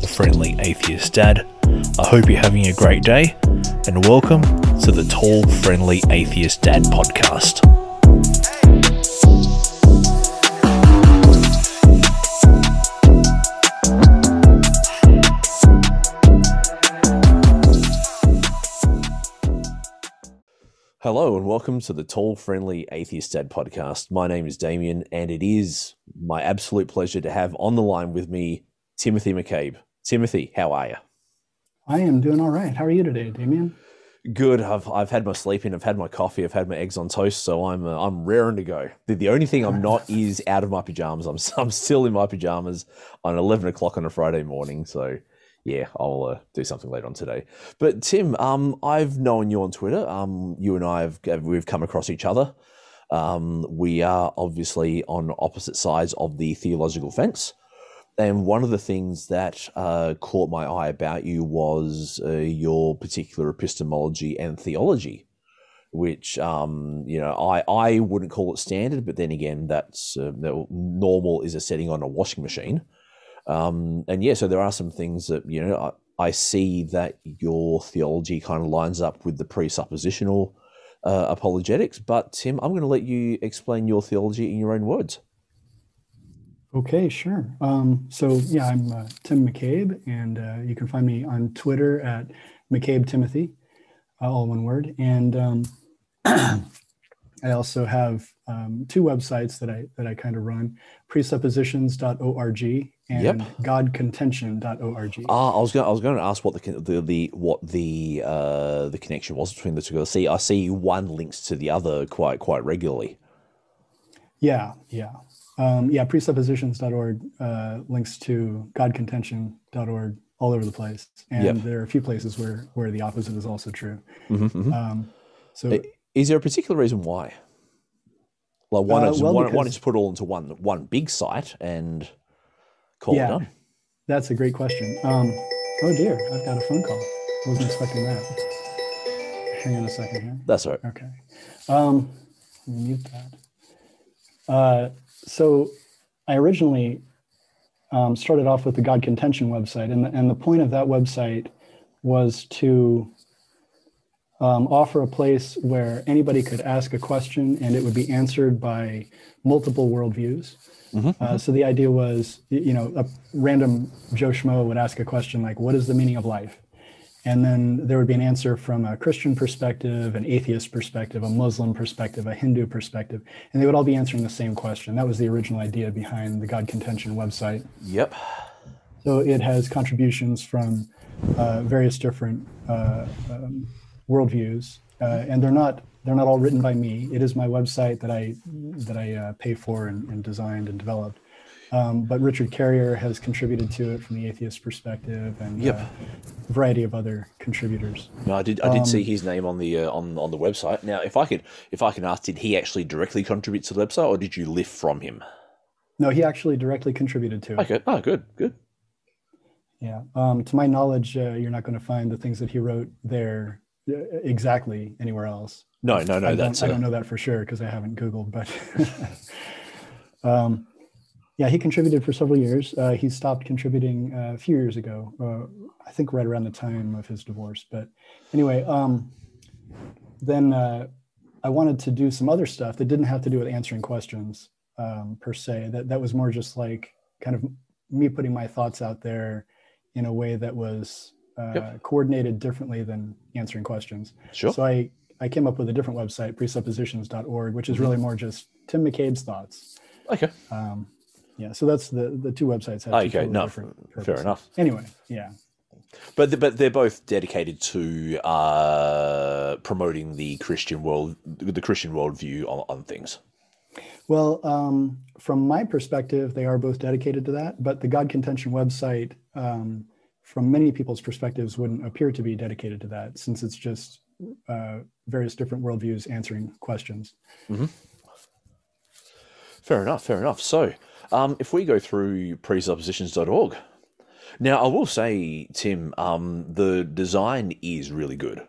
the friendly atheist dad. I hope you're having a great day, and welcome to the Tall, Friendly Atheist Dad podcast. Hello and welcome to the Tall Friendly Atheist Dad podcast. My name is Damien, and it is my absolute pleasure to have on the line with me Timothy McCabe. Timothy, how are you? I am doing all right. How are you today, Damien? Good. I've I've had my sleep in. I've had my coffee. I've had my eggs on toast. So I'm uh, I'm raring to go. The, the only thing I'm not is out of my pajamas. I'm I'm still in my pajamas on 11 o'clock on a Friday morning. So yeah, I'll uh, do something later on today. But Tim, um, I've known you on Twitter. Um, you and I have we've come across each other. Um, we are obviously on opposite sides of the theological fence. And one of the things that uh, caught my eye about you was uh, your particular epistemology and theology, which um, you know I I wouldn't call it standard, but then again, that's uh, normal is a setting on a washing machine. Um, and yeah, so there are some things that, you know, I, I see that your theology kind of lines up with the presuppositional uh, apologetics. But Tim, I'm going to let you explain your theology in your own words. Okay, sure. Um, so yeah, I'm uh, Tim McCabe, and uh, you can find me on Twitter at McCabe Timothy, uh, all one word. And um, I also have um, two websites that I that I kind of run: presuppositions.org and yep. godcontention.org. Ah, I was going I was going to ask what the the, the what the uh, the connection was between the two. I see I see one links to the other quite quite regularly. Yeah, yeah. Um, yeah, presuppositions.org uh, links to godcontention.org all over the place. And yep. there are a few places where where the opposite is also true. Mm-hmm, mm-hmm. Um, so is there a particular reason why? Like why not, uh, well, why, why not just put it all into one one big site and call yeah, it done? That's a great question. Um, oh dear, I've got a phone call. I wasn't expecting that. Hang on a second here. That's right. Okay. Um, mute that. Uh, so I originally um, started off with the God Contention website, and the, and the point of that website was to um, offer a place where anybody could ask a question and it would be answered by multiple worldviews. Mm-hmm, uh, so the idea was, you know, a random Joe Schmo would ask a question like, "What is the meaning of life?" And then there would be an answer from a Christian perspective, an atheist perspective, a Muslim perspective, a Hindu perspective, and they would all be answering the same question. That was the original idea behind the God Contention website. Yep. So it has contributions from uh, various different uh, um, worldviews, uh, and they're not they're not all written by me. It is my website that I that I uh, pay for and, and, designed and developed. Um, but Richard Carrier has contributed to it from the atheist perspective, and yep. uh, a variety of other contributors. No, I did. I did um, see his name on the uh, on on the website. Now, if I could, if I can ask, did he actually directly contribute to the website, or did you lift from him? No, he actually directly contributed to it. Okay. Oh, good, good. Yeah. Um, to my knowledge, uh, you're not going to find the things that he wrote there exactly anywhere else. No, no, no. I that's don't, I don't know that for sure because I haven't Googled, but um, yeah, he contributed for several years. Uh, he stopped contributing uh, a few years ago, uh, I think right around the time of his divorce. But anyway, um, then uh, I wanted to do some other stuff that didn't have to do with answering questions um, per se. That that was more just like kind of me putting my thoughts out there in a way that was uh, yep. coordinated differently than answering questions. Sure. So I, I came up with a different website, presuppositions.org, which is mm-hmm. really more just Tim McCabe's thoughts. Okay. Um, yeah. So that's the the two websites have. okay. No. Fair enough. Anyway. Yeah. But the, but they're both dedicated to uh, promoting the Christian world, the Christian worldview on, on things. Well, um, from my perspective, they are both dedicated to that. But the God Contention website um, from many people's perspectives, wouldn't appear to be dedicated to that, since it's just uh, various different worldviews answering questions. Mm-hmm. Fair enough. Fair enough. So, um, if we go through presuppositions.org, now I will say, Tim, um, the design is really good.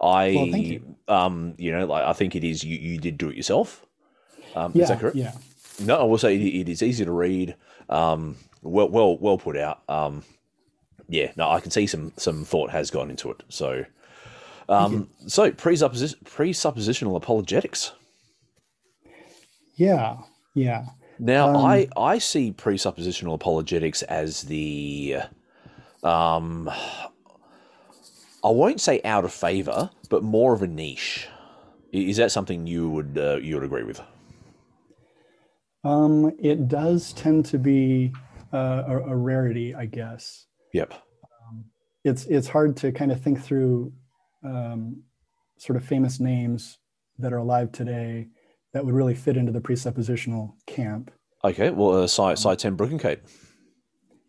I, well, you. Um, you know, like I think it is. You, you did do it yourself. Um, yeah, is that correct? Yeah. No, I will say it, it is easy to read. Um, well, well, well put out. Um, yeah, no, I can see some some thought has gone into it. So, um, so presupposi- presuppositional apologetics. Yeah, yeah. Now, Um, I I see presuppositional apologetics as the, um, I won't say out of favor, but more of a niche. Is that something you would uh, you would agree with? Um, it does tend to be uh, a, a rarity, I guess. Yep. It's it's hard to kind of think through um, sort of famous names that are alive today that would really fit into the presuppositional camp. Okay. Well, uh, Sye, Sye Ten Bruggencate.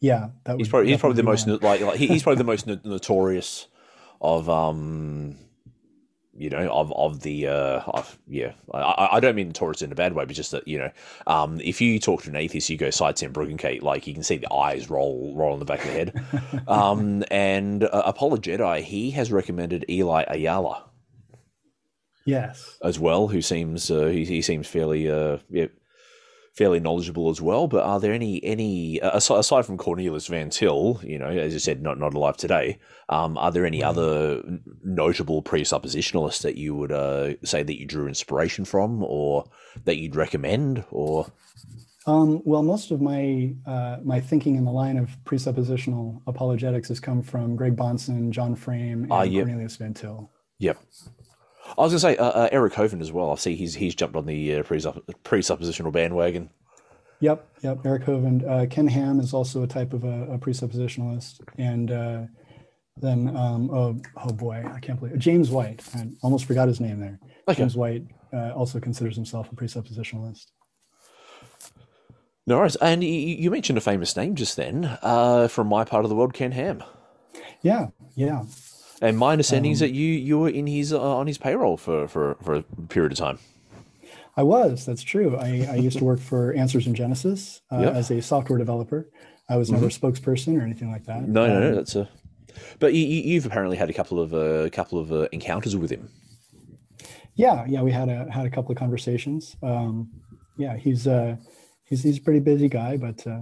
Yeah, that He's probably he's probably the most be one. no- like, like he, he's probably the most no- notorious of um you know of of the uh of, yeah I- I, don't mean notorious in a bad way but just that you know um if you talk to an atheist you go Sye Ten Bruggencate like you can see the eyes roll roll on the back of the head um and uh, Apollo Jedi he has recommended Eli Ayala Yes. as well, who seems uh, he, he seems fairly uh, yeah, fairly knowledgeable as well. But are there any any uh, aside, aside from Cornelius Van Til, you know, as you said, not not alive today? Um, are there any Right. other notable presuppositionalists that you would uh, say that you drew inspiration from, or that you'd recommend, or Um, well, most of my uh, my thinking in the line of presuppositional apologetics has come from Greg Bahnsen, John Frame, and Ah, yep. Cornelius Van Til. yep. I was going to say uh, uh, Eric Hovind as well. I see he's he's jumped on the uh, presupp- presuppositional bandwagon. Yep, yep. Eric Hovind. Uh, Ken Ham is also a type of a, a presuppositionalist, and uh, then um, oh oh boy, I can't believe it. James White. I almost forgot his name there. Okay. James White uh, also considers himself a presuppositionalist. No worries. And you mentioned a famous name just then uh, from my part of the world, Ken Ham. Yeah, yeah. And my understanding is Um, that you you were in his uh, on his payroll for, for for a period of time. I was. That's true. I, I used to work for Answers in Genesis uh, Yep. as a software developer. I was never a spokesperson or anything like that. No, no, no, Um, that's a. But you, you've apparently had a couple of a couple of uh, encounters with him. Yeah, yeah. We had a had a couple of conversations. Um, yeah, he's uh, he's he's a pretty busy guy, but uh,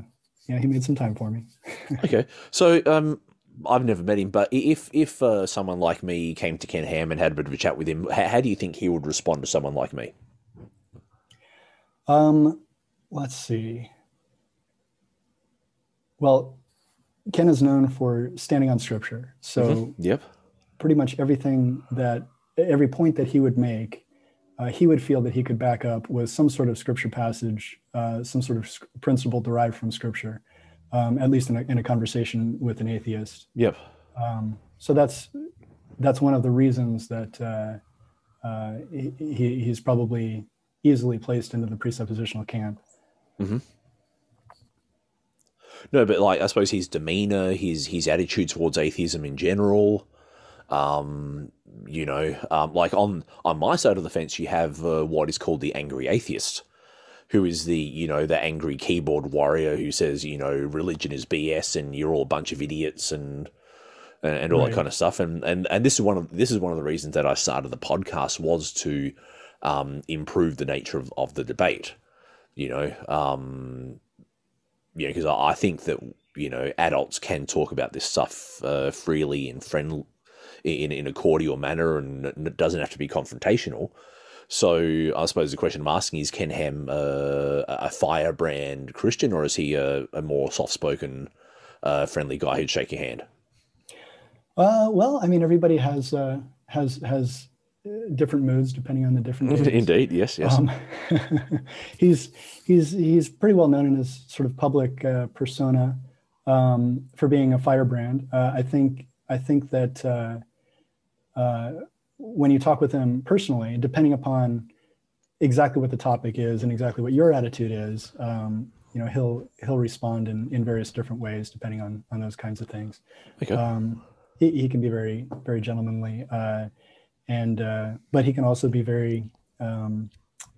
yeah, he made some time for me. Okay, so um, I've never met him, but if if uh, someone like me came to Ken Ham and had a bit of a chat with him, how, how do you think he would respond to someone like me? Um, let's see. Well, Ken is known for standing on scripture. So Mhm. Yep. pretty much everything that every point that he would make, uh, he would feel that he could back up with some sort of scripture passage, uh, some sort of sc- principle derived from scripture, um, at least in a, in a conversation with an atheist. Yep. Um, so that's that's one of the reasons that uh, uh, he, he- he's probably easily placed into the presuppositional camp. No, but like I suppose his demeanor, his his attitude towards atheism in general, um, you know, um, like on on my side of the fence, you have uh, what is called the angry atheist, who is the you know the angry keyboard warrior who says you know religion is BS and you're all a bunch of idiots and and, and all Right. that kind of stuff. And and and this is one of this is one of the reasons that I started the podcast was to um, improve the nature of, of the debate. You know, um, you know, because I, I think that you know adults can talk about this stuff uh, freely and friend in in a cordial manner, and it doesn't have to be confrontational. So I suppose the question I'm asking is: Ken Ham uh, a firebrand Christian, or is he a, a more soft spoken, uh, friendly guy who'd shake your hand? Uh, well, I mean, everybody has uh, has has uh, different moods depending on the different. days. Indeed, yes, yes. Um, he's he's he's pretty well known in his sort of public uh, persona um, for being a firebrand. Uh, I think I think that uh, uh, when you talk with him personally, depending upon exactly what the topic is and exactly what your attitude is, um, you know, he'll he'll respond in, in various different ways depending on on those kinds of things. okay. Um, he, he can be very very gentlemanly, uh, and uh, but he can also be very um,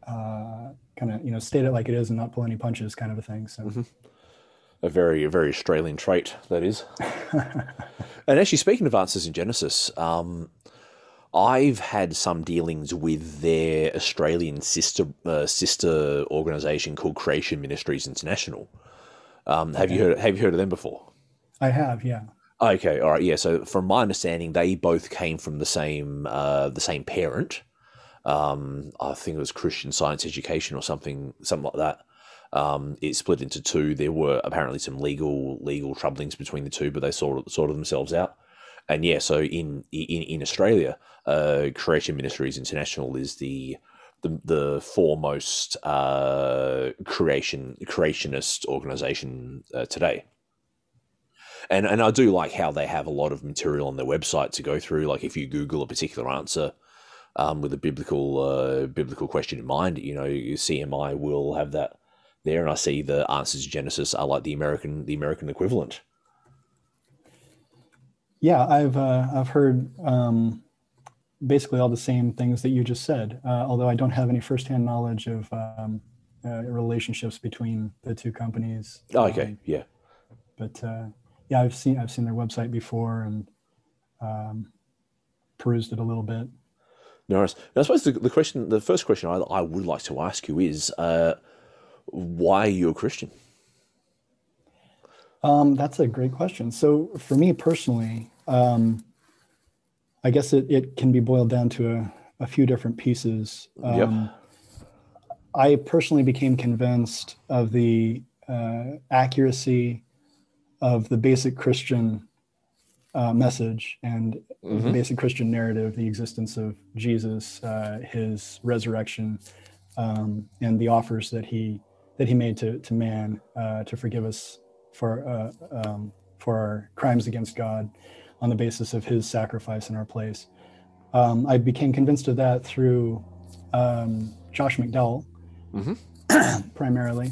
uh, kind of you know state it like it is and not pull any punches, kind of a thing. So a very a very Australian trait that is. and actually, speaking of answers in Genesis, um, I've had some dealings with their Australian sister uh, sister organization called Creation Ministries International. Um, have you heard Have you heard of them before? I have, yeah. Okay, all right, yeah. So from my understanding, they both came from the same uh, the same parent. Um, I think it was Christian Science Education or something, something like that. Um, it split into two. There were apparently some legal legal troublings between the two, but they sorted sorted themselves out. And yeah, so in in in Australia, uh, Creation Ministries International is the the, the foremost uh, creation creationist organization uh, today. And and I do like how they have a lot of material on their website to go through. Like if you Google a particular answer um, with a biblical uh, biblical question in mind, you know, CMI will have that there. And I see the answers to Genesis are like the American the American equivalent. Yeah, I've uh, I've heard um, basically all the same things that you just said. Uh, although I don't have any firsthand knowledge of um, uh, relationships between the two companies. Oh, okay, Um, yeah. but uh, yeah, I've seen I've seen their website before and um, perused it a little bit. Now, I suppose the, the question, the first question I, I would like to ask you is, uh, why are you a Christian? Um, that's a great question. So for me personally, um, I guess it, it can be boiled down to a, a few different pieces. Um, Yep. I personally became convinced of the uh, accuracy of the basic Christian uh, message and the Mhm. basic Christian narrative, the existence of Jesus, uh, his resurrection, um, and the offers that he that he made to to man uh, to forgive us for uh, um, for our crimes against God on the basis of his sacrifice in our place. Um, I became convinced of that through um, Josh McDowell, Mhm. primarily,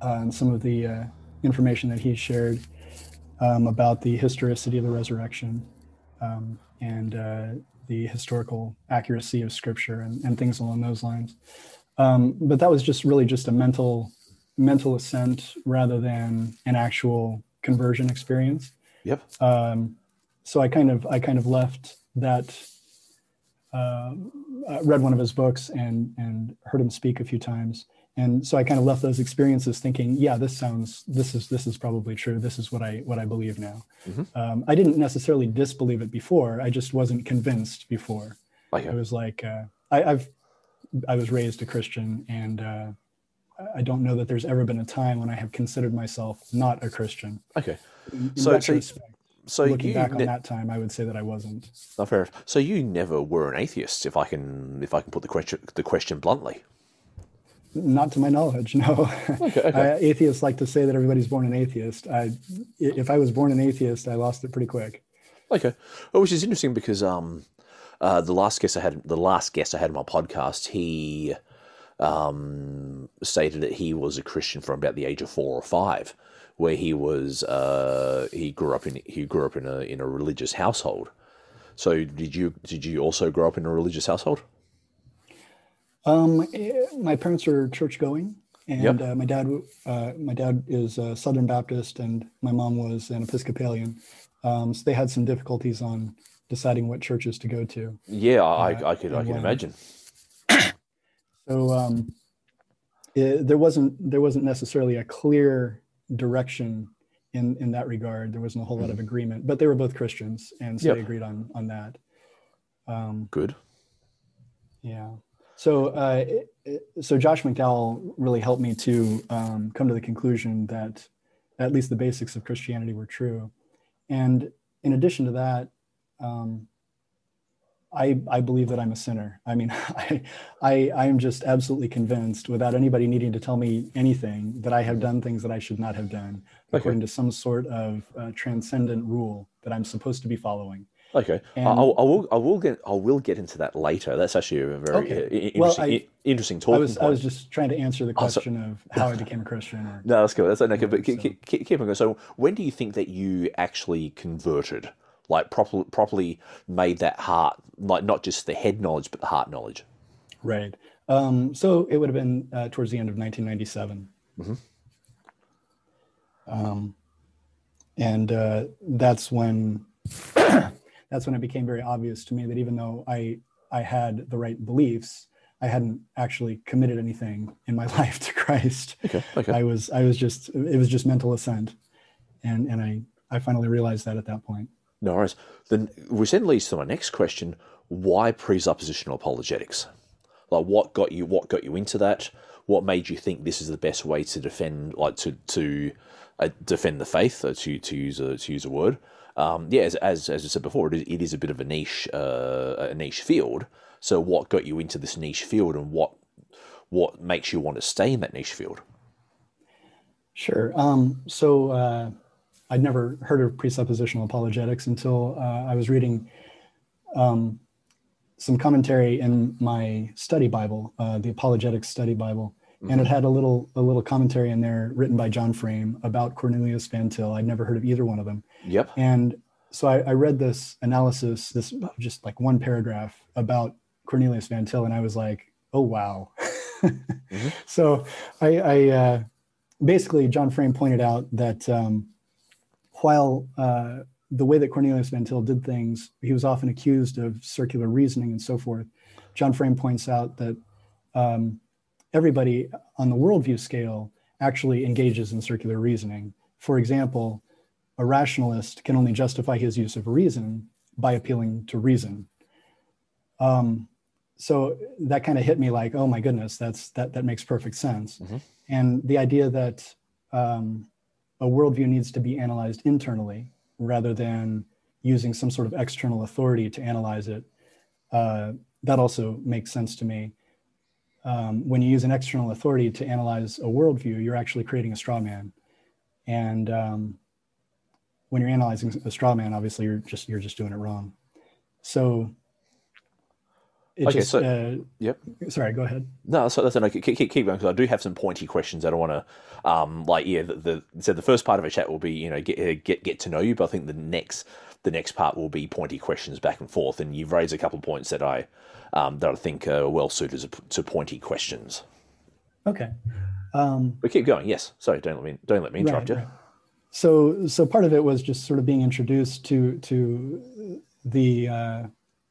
uh, and some of the uh, information that he shared um, about the historicity of the resurrection um, and uh, the historical accuracy of Scripture and, and things along those lines. Um, but that was just really just a mental mental assent rather than an actual conversion experience. Yep. Um, so I kind of I kind of left that. Uh, I read one of his books and and heard him speak a few times, and so I kind of left those experiences thinking, yeah, this sounds this is this is probably true. This is what I what I believe now. Mhm. Um, I didn't necessarily disbelieve it before. I just wasn't convinced before. Okay. It was like uh, I, I've I was raised a Christian, and uh, I don't know that there's ever been a time when I have considered myself not a Christian. Okay. In So- so- retrospect, So looking you, back on ne- that time, I would say that I wasn't. not fair enough. So you never were an atheist, if I can, if I can put the question, the question bluntly. Not to my knowledge, no. Okay, okay. Uh, atheists like to say that everybody's born an atheist. I, if I was born an atheist, I lost it pretty quick. Okay, well, which is interesting because um, uh, the last guest I had, the last guest I had on my podcast, he um, stated that he was a Christian from about the age of four or five, where he was uh, he grew up in he grew up in a in a religious household. So did you did you also grow up in a religious household? Um, eh, my parents are church going, and Yep. uh, my dad, uh, my dad is a Southern Baptist, and my mom was an Episcopalian. Um, so they had some difficulties on deciding what churches to go to. Yeah, I, Uh, I could I can imagine. So um, it, there wasn't there wasn't necessarily a clear direction in in that regard. There wasn't a whole lot of agreement, but they were both Christians, and so Yep. they agreed on on that. Um, Good. Yeah. So, uh, it- it- so Josh McDowell really helped me to um, come to the conclusion that at least the basics of Christianity were true, and in addition to that, um, I I believe that I'm a sinner. I mean, I I I am just absolutely convinced, without anybody needing to tell me anything, that I have done things that I should not have done, Okay. according to some sort of uh, transcendent rule that I'm supposed to be following. Okay, I, And- I, I will. I will get. I will get into that later. That's actually a very Okay. uh, i- Well, interesting, I- i- interesting I talking was I was just trying to answer the Oh, question of how I became a Christian. Or, No, that's cool. That's okay. But Yeah, keep, so- keep, keep keep on going. So, when do you think that you actually converted, like properly, properly made that heart, like not just the head knowledge, but the heart knowledge? Right. Um, so it would have been uh, towards the end of 1997. Mhm. Um, and uh, that's when that's when it became very obvious to me that even though I I had the right beliefs, I hadn't actually committed anything in my life to Christ. Okay. Okay. I was I was just it was just mental assent, and and I I finally realized that at that point. No worries. Then which then leads to my next question: Why presuppositional apologetics? Like, what got you? What got you into that? What made you think this is the best way to defend, like to to uh, defend the faith? Uh, to to use a to use a word. Um, yeah, as, as as I said before, it is, it is a bit of a niche uh, a niche field. So, what got you into this niche field, and what what makes you want to stay in that niche field? Sure. Um, so uh, I'd never heard of presuppositional apologetics until uh, I was reading um, some commentary in my study Bible, uh, the Apologetics Study Bible, mm-hmm. and it had a little a little commentary in there written by John Frame about Cornelius Van Til. I'd never heard of either one of them. Yep. And so I, I read this analysis, this just like one paragraph about Cornelius Van Til, and I was like, oh wow. mm-hmm. So I, I uh, basically John Frame pointed out that um, while uh, the way that Cornelius Van Til did things, he was often accused of circular reasoning and so forth. John Frame points out that um, everybody on the worldview scale actually engages in circular reasoning. For example, a rationalist can only justify his use of reason by appealing to reason. Um, so that kind of hit me like, oh my goodness, that's that that makes perfect sense. Mm-hmm. And the idea that um, a worldview needs to be analyzed internally rather than using some sort of external authority to analyze it. Uh, that also makes sense to me. Um, when you use an external authority to analyze a worldview, you're actually creating a straw man. And um, when you're analyzing a straw man, obviously you're just you're just doing it wrong. So it okay, just, so uh, yep. Sorry, go ahead. No, so that's no, keep, keep, keep going because I do have some pointy questions that I want to, um, like yeah. The, the so the first part of a chat will be you know get uh, get get to know you, but I think the next the next part will be pointy questions back and forth, and you've raised a couple of points that I um, that I think are well suited to pointy questions. Okay. Um, but keep going. Yes. Sorry. Don't let me don't let me interrupt right, you. Right. So so part of it was just sort of being introduced to to the. Uh,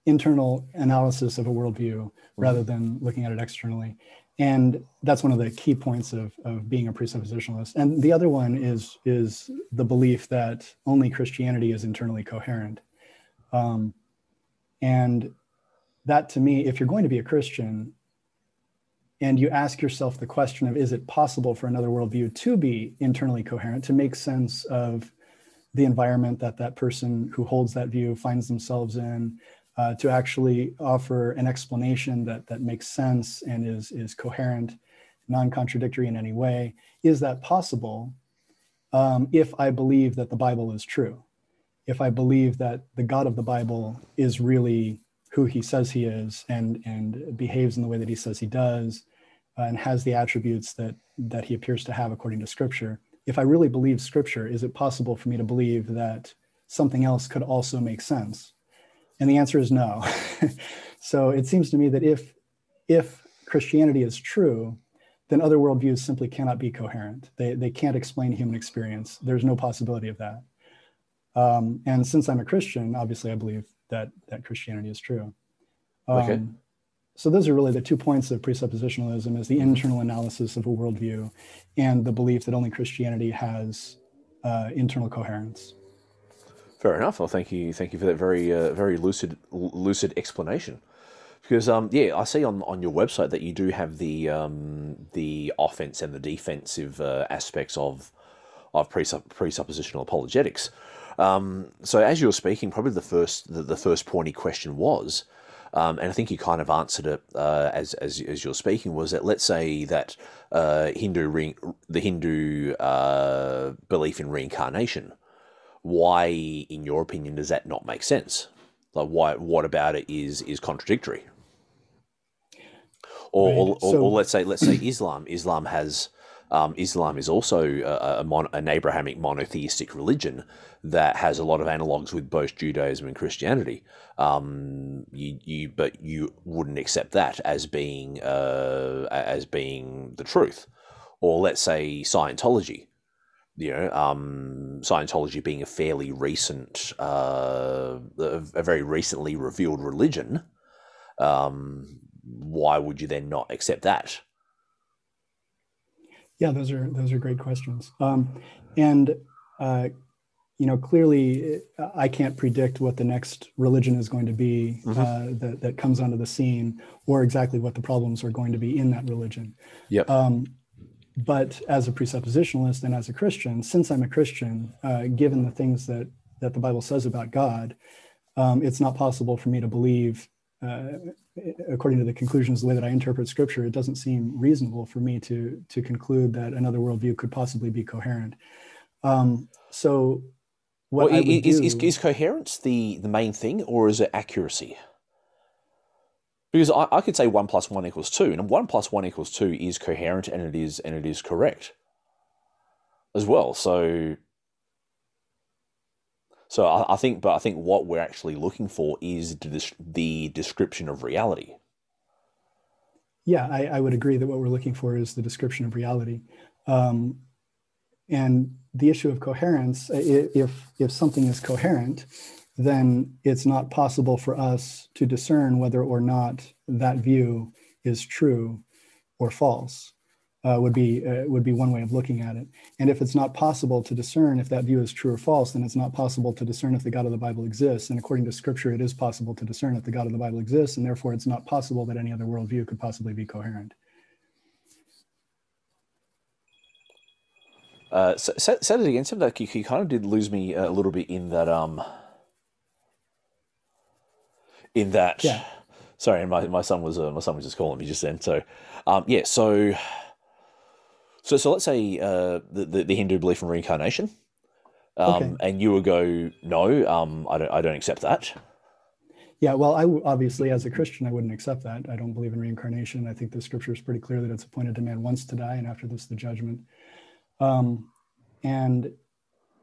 internal analysis of a worldview mm-hmm. rather than looking at it externally. And that's one of the key points of, of being a presuppositionalist. And the other one is, is the belief that only Christianity is internally coherent. Um, and that to me, if you're going to be a Christian and you ask yourself the question of is it possible for another worldview to be internally coherent, to make sense of the environment that that person who holds that view finds themselves in, uh, to actually offer an explanation that, that makes sense and is, is coherent, non-contradictory in any way. Is that possible um, if I believe that the Bible is true? If I believe that the God of the Bible is really who he says he is and, and behaves in the way that he says he does uh, and has the attributes that, that he appears to have according to scripture, if I really believe scripture, is it possible for me to believe that something else could also make sense? And the answer is no. so it seems to me that if if Christianity is true, then other worldviews simply cannot be coherent. They, they can't explain human experience. There's no possibility of that. Um, and since I'm a Christian, obviously I believe that, that Christianity is true. Um, okay. So those are really the two points of presuppositionalism is the internal analysis of a worldview and the belief that only Christianity has uh, internal coherence. Fair enough. Well, thank you, thank you for that very, uh, very lucid, lucid explanation. Because um, yeah, I see on, on your website that you do have the um, the offense and the defensive uh, aspects of of presupp- presuppositional apologetics. Um, so as you were speaking, probably the first the, the first pointy question was, um, and I think you kind of answered it uh, as, as as you're speaking was that let's say that uh, Hindu re- the Hindu uh, belief in reincarnation why, in your opinion, does that not make sense? Like, why? What about it is is contradictory? Or, right. or, so, or, let's say let's say Islam. Islam has um, Islam is also a, a mon, an Abrahamic monotheistic religion that has a lot of analogs with both Judaism and Christianity. Um, you, you, but you wouldn't accept that as being uh, as being the truth. Or let's say Scientology you know, um, Scientology being a fairly recent, uh, a, a very recently revealed religion, um, why would you then not accept that? Yeah, those are those are great questions. Um, and uh, you know, clearly, I can't predict what the next religion is going to be mm-hmm. uh, that that comes onto the scene, or exactly what the problems are going to be in that religion. Yep. Um, but as a presuppositionalist and as a Christian, since I'm a Christian, uh, given the things that that the Bible says about God, um, it's not possible for me to believe, uh, according to the conclusions, the way that I interpret Scripture, it doesn't seem reasonable for me to to conclude that another worldview could possibly be coherent. Um, so, what well, is, do, is, is coherence the the main thing, or is it accuracy? Because I, I could say one plus one equals two, and one plus one equals two is coherent and it is and it is correct as well. So so I, I, think, but I think what we're actually looking for is the, the description of reality. Yeah, I, I, would agree that what we're looking for is the description of reality. Um, and the issue of coherence, if if something is coherent, then it's not possible for us to discern whether or not that view is true or false. Uh, would be uh, would be one way of looking at it. And if it's not possible to discern if that view is true or false, then it's not possible to discern if the God of the Bible exists. And according to Scripture, it is possible to discern if the God of the Bible exists, and therefore it's not possible that any other worldview could possibly be coherent. Uh, say it again. Something like you, you kind of did lose me a little bit in that um in that. Yeah. Sorry, my, my son was uh, my son was just calling me just then. So, um, yeah. So, so so let's say uh, the, the, the Hindu belief in reincarnation, um, okay. and you would go, no, um, I don't I don't accept that. Yeah, well, I obviously, as a Christian, I wouldn't accept that. I don't believe in reincarnation. I think the scripture is pretty clear that it's appointed to man once to die, and after this, the judgment. Um, and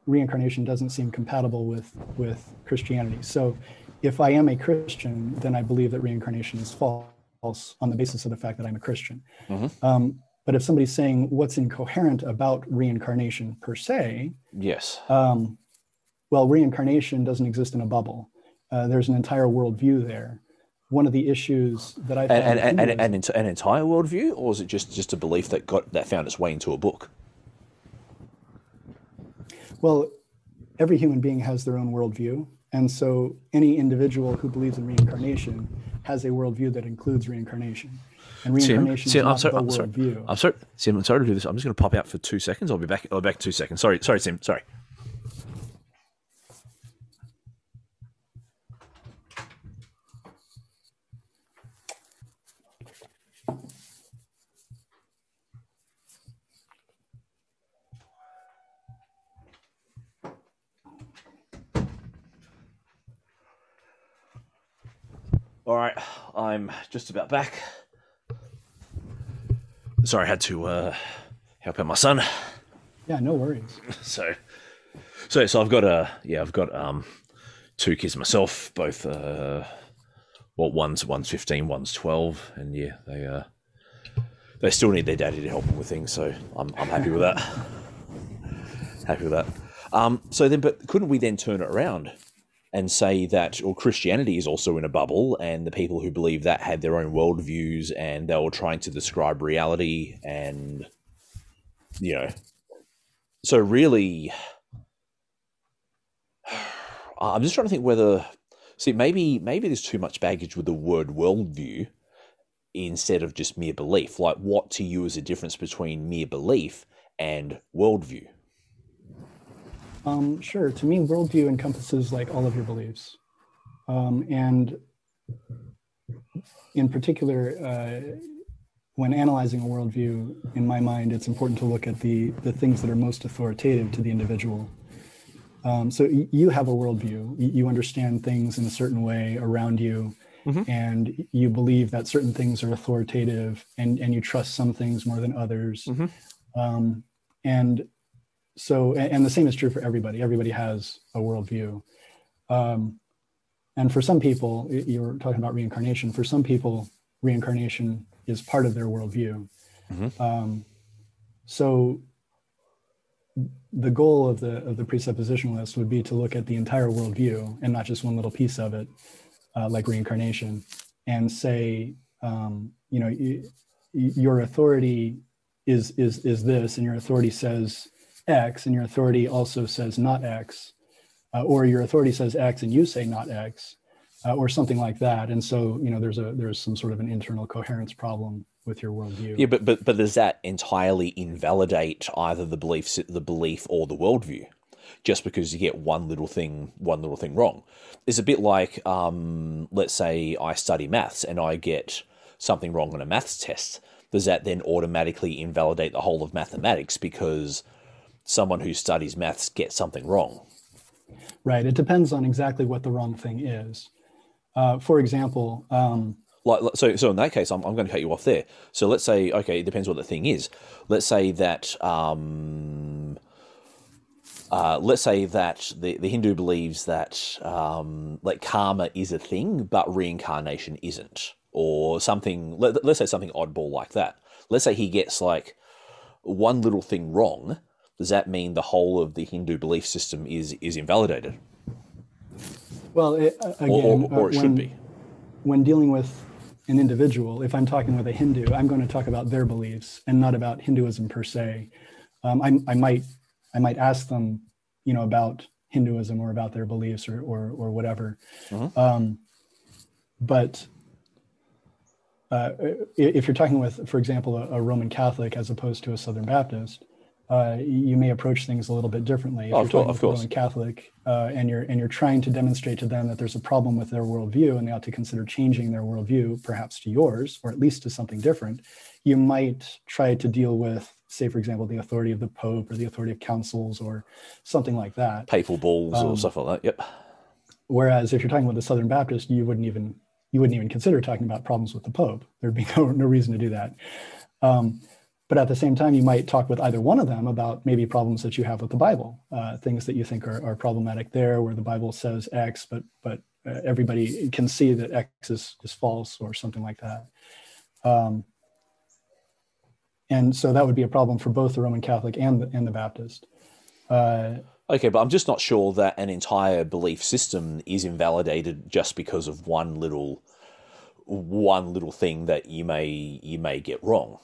reincarnation doesn't seem compatible with with Christianity. So, if I am a Christian, then I believe that reincarnation is false on the basis of the fact that I'm a Christian. Mm-hmm. Um, but if somebody's saying what's incoherent about reincarnation per se, yes, um, well, reincarnation doesn't exist in a bubble. Uh, there's an entire worldview there. One of the issues that I've and and, and, and, an entire worldview, or is it just just a belief that got that found its way into a book? Well, every human being has their own worldview, and so any individual who believes in reincarnation has a worldview that includes reincarnation. And reincarnation Tim, Tim, I'm sorry, I'm sorry. Worldview. I'm sorry. Tim, I'm sorry to do this. I'm just going to pop out for two seconds. I'll be back. I'll be back in two seconds. Sorry, sorry, Tim. Sorry. All right, I'm just about back. Sorry, I had to uh, help out my son. Yeah, no worries. So, so, so I've got a yeah, I've got um two kids myself. Both uh, well, one's one's fifteen, one's twelve, and yeah, they uh they still need their daddy to help them with things. So I'm I'm happy with that. happy with that. Um, so then, but couldn't we then turn it around and say that or Christianity is also in a bubble, and the people who believe that had their own worldviews, and they were trying to describe reality, and you know, so really, I'm just trying to think whether see maybe maybe there's too much baggage with the word worldview instead of just mere belief. Like, what to you is the difference between mere belief and worldview? Um, sure. To me, worldview encompasses like all of your beliefs. Um, and in particular, uh, when analyzing a worldview, in my mind, it's important to look at the, the things that are most authoritative to the individual. Um, so y- you have a worldview, y- you understand things in a certain way around you, mm-hmm. and you believe that certain things are authoritative, and, and you trust some things more than others. Mm-hmm. Um, and so and the same is true for everybody. Everybody has a worldview. Um, and for some people you were talking about reincarnation. For some people reincarnation is part of their worldview. Mm-hmm. um, so the goal of the of the presuppositionalist would be to look at the entire worldview and not just one little piece of it, uh, like reincarnation, and say, um, you know, y- your authority is is is this, and your authority says X, and your authority also says not X, uh, or your authority says X and you say not X, uh, or something like that. And so, you know, there's a there's some sort of an internal coherence problem with your worldview. Yeah, but but but does that entirely invalidate either the belief the belief or the worldview? Just because you get one little thing one little thing wrong, it's a bit like um, let's say I study maths and I get something wrong on a maths test. Does that then automatically invalidate the whole of mathematics because someone who studies maths gets something wrong? Right. It depends on exactly what the wrong thing is. Uh, for example, um, like so so in that case I'm, I'm going to cut you off there so let's say okay it depends what the thing is let's say that um uh, let's say that the, the Hindu believes that um, like karma is a thing, but reincarnation isn't, or something. Let, let's say something oddball like that. Let's say he gets like one little thing wrong. Does that mean the whole of the Hindu belief system is is invalidated? Well, it, again, or, or, or it uh, should when, be. When dealing with an individual, if I'm talking with a Hindu, I'm going to talk about their beliefs and not about Hinduism per se. Um, I, I might I might ask them, you know, about Hinduism or about their beliefs or or, or whatever. Mhm. Um, but uh, if you're talking with, for example, a, a Roman Catholic as opposed to a Southern Baptist, uh, you may approach things a little bit differently. If Oh, you're of course, talking of a course. Roman Catholic uh, and you're and you're trying to demonstrate to them that there's a problem with their worldview and they ought to consider changing their worldview, perhaps to yours or at least to something different, you might try to deal with, say, for example, the authority of the Pope or the authority of councils or something like that. Papal bulls or Um, stuff like that. Yep. Whereas if you're talking with a Southern Baptist, you wouldn't even you wouldn't even consider talking about problems with the Pope. There'd be no, no reason to do that. Um, but at the same time, you might talk with either one of them about maybe problems that you have with the Bible, uh, things that you think are, are problematic there, where the Bible says X, but but uh, everybody can see that X is, is false or something like that. Um, and so that would be a problem for both the Roman Catholic and the, and the Baptist. Uh, Okay, but I'm just not sure that an entire belief system is invalidated just because of one little one little thing that you may you may get wrong.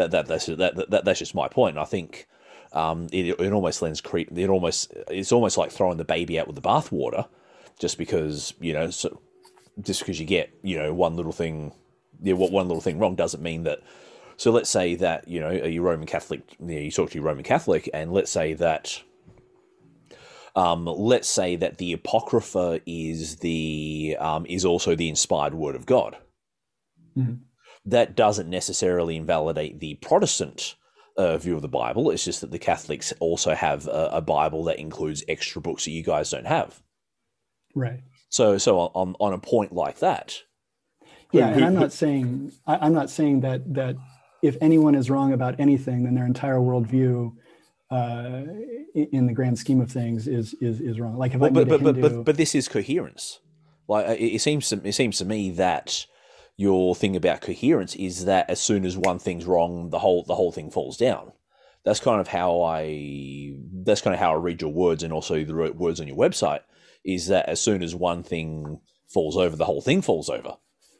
That that that's that, that that's just my point. And I think um, it it almost lends cre- it almost it's almost like throwing the baby out with the bathwater, just because you know so just because you get you know one little thing, know, what one little thing wrong doesn't mean that. So let's say that you know you Roman Catholic, you, know, you talk to your Roman Catholic, and let's say that um, let's say that the apocrypha is the um, is also the inspired word of God. Mhm. That doesn't necessarily invalidate the Protestant uh, view of the Bible. It's just that the Catholics also have a, a Bible that includes extra books that you guys don't have. right. So, so on on a point like that, Yeah, and I'm not saying I, I'm not saying that that if anyone is wrong about anything, then their entire worldview, uh, in the grand scheme of things, is is is wrong. Like if I Well, but, a but, but, Hindu, but but this is coherence. Like it, it seems to it seems to me that your thing about coherence is that as soon as one thing's wrong, the whole the whole thing falls down. That's kind of how I that's kind of how I read your words and also the words on your website. Is that as soon as one thing falls over, the whole thing falls over.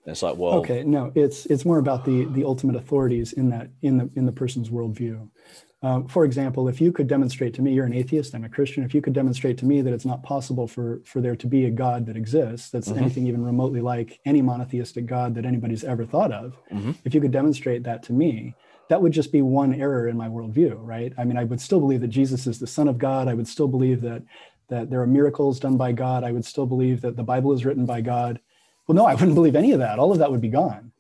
And it's like, well, okay, no, it's it's more about the the ultimate authorities in that in the in the person's worldview. Uh, for example, if you could demonstrate to me, you're an atheist, I'm a Christian. If you could demonstrate to me that it's not possible for for there to be a God that exists, that's Mhm. anything even remotely like any monotheistic God that anybody's ever thought of, Mhm. if you could demonstrate that to me, that would just be one error in my worldview, right? I mean, I would still believe that Jesus is the Son of God. I would still believe that that there are miracles done by God. I would still believe that the Bible is written by God. Well, no, I wouldn't believe any of that. All of that would be gone.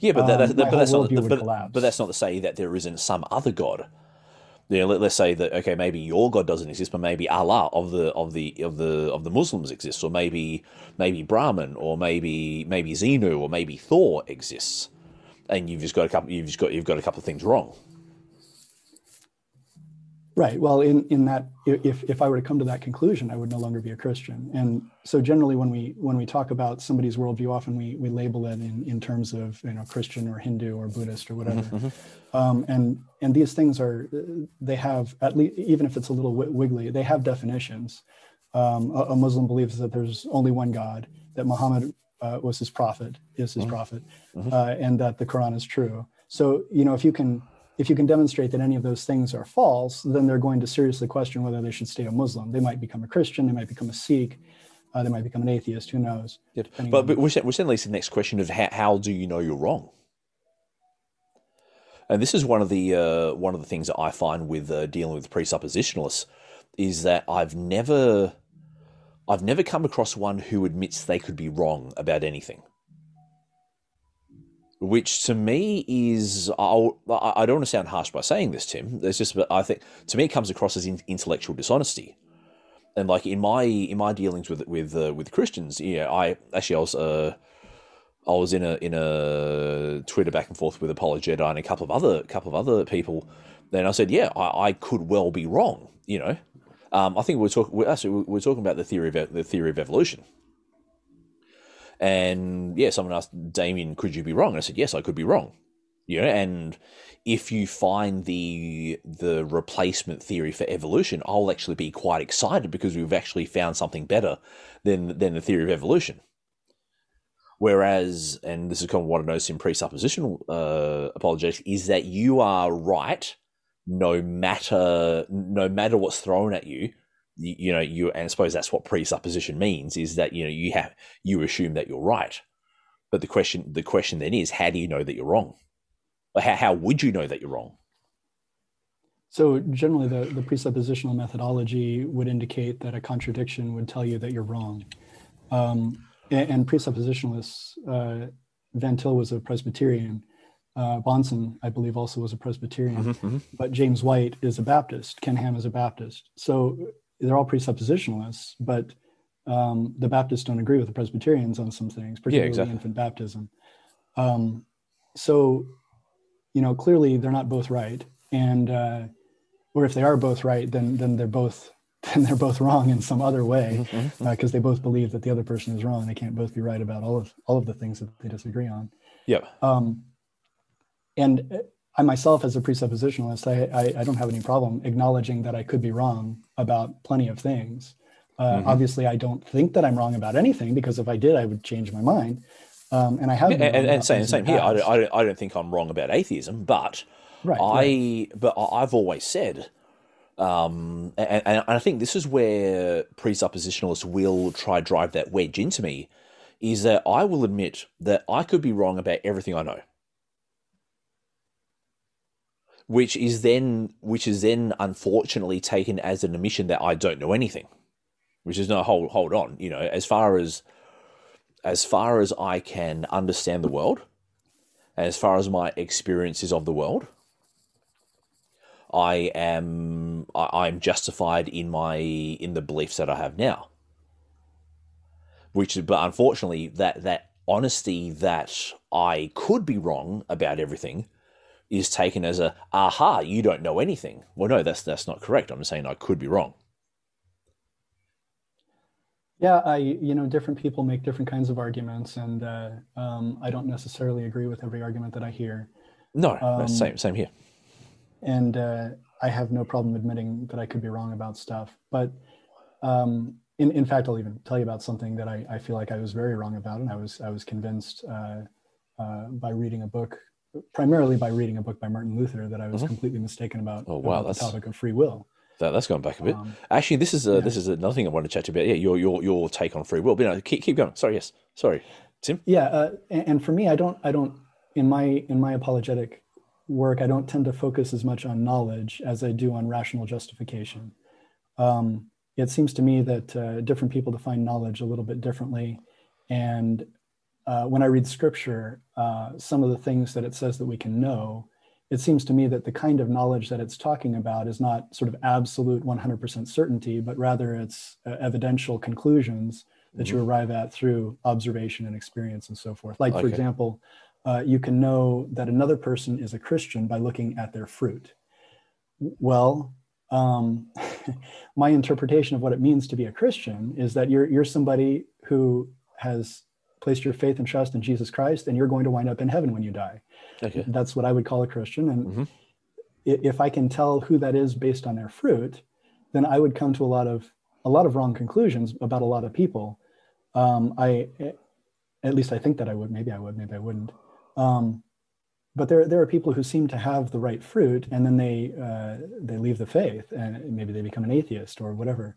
Yeah, but, that, um, that, but that's not. But, but, that's not to say that there isn't some other god. You know, let, let's say that okay, maybe your god doesn't exist, but maybe Allah of the of the of the of the Muslims exists, or maybe maybe Brahman, or maybe maybe Xenu, or maybe Thor exists, and you've just got a couple. You've just got you've got a couple of things wrong. Right. Well, in, in that, if, if I were to come to that conclusion, I would no longer be a Christian. And so generally when we, when we talk about somebody's worldview, often we, we label it in, in terms of, you know, Christian or Hindu or Buddhist or whatever. Mm-hmm. Um, and, and these things are, they have at least, even if it's a little wiggly, they have definitions. Um, a, a, Muslim believes that there's only one God, that Muhammad uh, was his prophet, is his mm-hmm. prophet, mm-hmm. uh, and that the Quran is true. So, you know, if you can, if you can demonstrate that any of those things are false, then they're going to seriously question whether they should stay a Muslim. They might become a Christian, they might become a Sikh, uh, they might become an atheist. Who knows? But, but which, which then leads to the next question of how, how do you know you're wrong? And this is one of the uh, one of the things that I find with uh, dealing with presuppositionalists is that I've never I've never come across one who admits they could be wrong about anything which to me is I'll, I don't want to sound harsh by saying this, Tim. It's just I think to me it comes across as intellectual dishonesty, and like in my in my dealings with with uh, with Christians, yeah, I actually I was uh, I was in a in a Twitter back and forth with Apologeta and a couple of other couple of other people. Then I said, yeah, I, I could well be wrong. You know, um, I think we're talking we're, we're talking about the theory of the theory of evolution. And yeah, someone asked Damien, could you be wrong? And I said, yes, I could be wrong. You know, and if you find the the replacement theory for evolution, I'll actually be quite excited because we've actually found something better than than the theory of evolution. Whereas, and this is kind of what I notice in presuppositional uh, apologetics, is that you are right no matter no matter what's thrown at you you, you know you and I suppose that's what presupposition means is that you know you have you assume that you're right but the question the question then is how do you know that you're wrong or how, how would you know that you're wrong so generally the, the presuppositional methodology would indicate that a contradiction would tell you that you're wrong um, and, and, presuppositionalists uh, van til was a presbyterian uh, Bahnsen, I believe, also was a Presbyterian, mm-hmm, mm-hmm. but James White is a Baptist. Ken Ham is a Baptist. So they're all presuppositionalists, but um, the Baptists don't agree with the Presbyterians on some things, particularly yeah, exactly. infant baptism. Um, so, you know, clearly they're not both right, and uh, or if they are both right, then then they're both then they're both wrong in some other way because mm-hmm, mm-hmm. uh, they both believe that the other person is wrong. They can't both be right about all of all of the things that they disagree on. Yeah. Um, and I myself, as a presuppositionalist, I, I, I, don't have any problem acknowledging that I could be wrong about plenty of things. Uh, mm-hmm. Obviously, I don't think that I'm wrong about anything because if I did, I would change my mind. Um, and I have, and, and, and same, same here. I don't, I don't, I don't think I'm wrong about atheism, but right, I, right. but I've always said, um, and, and I think this is where presuppositionalists will try drive that wedge into me, is that I will admit that I could be wrong about everything I know which is then which is then unfortunately taken as an admission that I don't know anything, which is no hold hold on. You know, as far as as far as I can understand the world, as far as my experiences of the world, I am I, am justified in my in the beliefs that I have now. Which, but unfortunately, that that honesty that I could be wrong about everything is taken as a aha, you don't know anything. Well, no, that's that's not correct. I'm saying I could be wrong. Yeah, I you know different people make different kinds of arguments, and uh, um, I don't necessarily agree with every argument that I hear. No, um, same same here. And uh, I have no problem admitting that I could be wrong about stuff. But um, in in fact, I'll even tell you about something that I, I feel like I was very wrong about, and I was I was convinced uh, uh by reading a book primarily by reading a book by Martin Luther that I was mm-hmm. completely mistaken about. Oh wow, about that's the topic of free will. That, that's gone back a bit. Um, Actually, this is a, yeah. this is another thing I want to chat to you about. Yeah, your your your take on free will. But you know, keep keep going. Sorry, yes, sorry, Tim. Yeah, uh, and, and for me, I don't I don't in my in my apologetic work, I don't tend to focus as much on knowledge as I do on rational justification. Um, it seems to me that uh, different people define knowledge a little bit differently, and uh, when I read scripture, uh, some of the things that it says that we can know, it seems to me that the kind of knowledge that it's talking about is not sort of absolute 100% certainty, but rather it's uh, evidential conclusions that mm-hmm. you arrive at through observation and experience and so forth. Like, okay. for example, uh, you can know that another person is a Christian by looking at their fruit. Well, um, my interpretation of what it means to be a Christian is that you're you're somebody who has placed your faith and trust in Jesus Christ, and you're going to wind up in heaven when you die. Okay. That's what I would call a Christian. And Mhm. if I can tell who that is based on their fruit, then I would come to a lot of a lot of wrong conclusions about a lot of people. Um, I, at least I think that I would. Maybe I would. Maybe I wouldn't. Um, but there, there are people who seem to have the right fruit, and then they uh, they leave the faith, and maybe they become an atheist or whatever.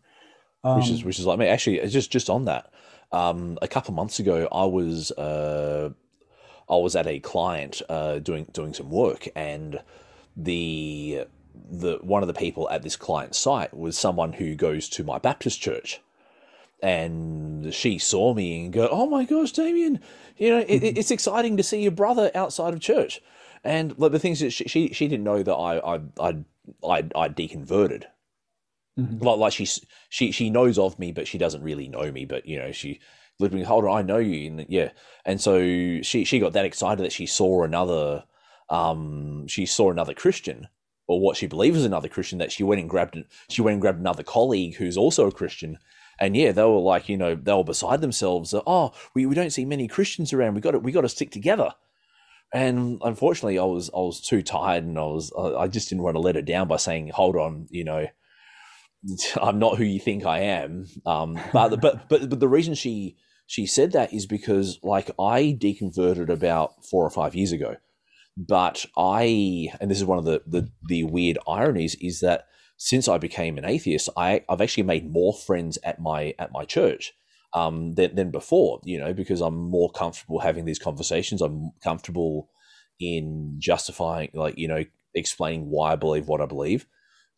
Um, which is which is like me. Actually, just just on that. Um, a couple of months ago, I was uh, I was at a client uh, doing doing some work, and the the one of the people at this client site was someone who goes to my Baptist church, and she saw me and go, "Oh my gosh, Damien, you know it, it- it's exciting to see your brother outside of church." And like, the things that she, she she didn't know that I I I I I deconverted mhm. like like she's she she knows of me, but she doesn't really know me. But you know, she literally, hold on, I know you, and yeah. And so she she got that excited that she saw another um she saw another Christian or what she believes is another Christian that she went and grabbed she went and grabbed another colleague who's also a Christian. And yeah, they were like, you know, they were beside themselves. Oh, we, we don't see many Christians around. We got to we got to stick together. And unfortunately, I was I was too tired, and I was I I just didn't want to let her down by saying, "Hold on, you know, I'm not who you think I am. Um, but but but but the reason she she said that is because like I deconverted about four or five years ago, but I and this is one of the the, the weird ironies is that since I became an atheist, I I've actually made more friends at my at my church um, than than before. You know, because I'm more comfortable having these conversations. I'm comfortable in justifying, like you know, explaining why I believe what I believe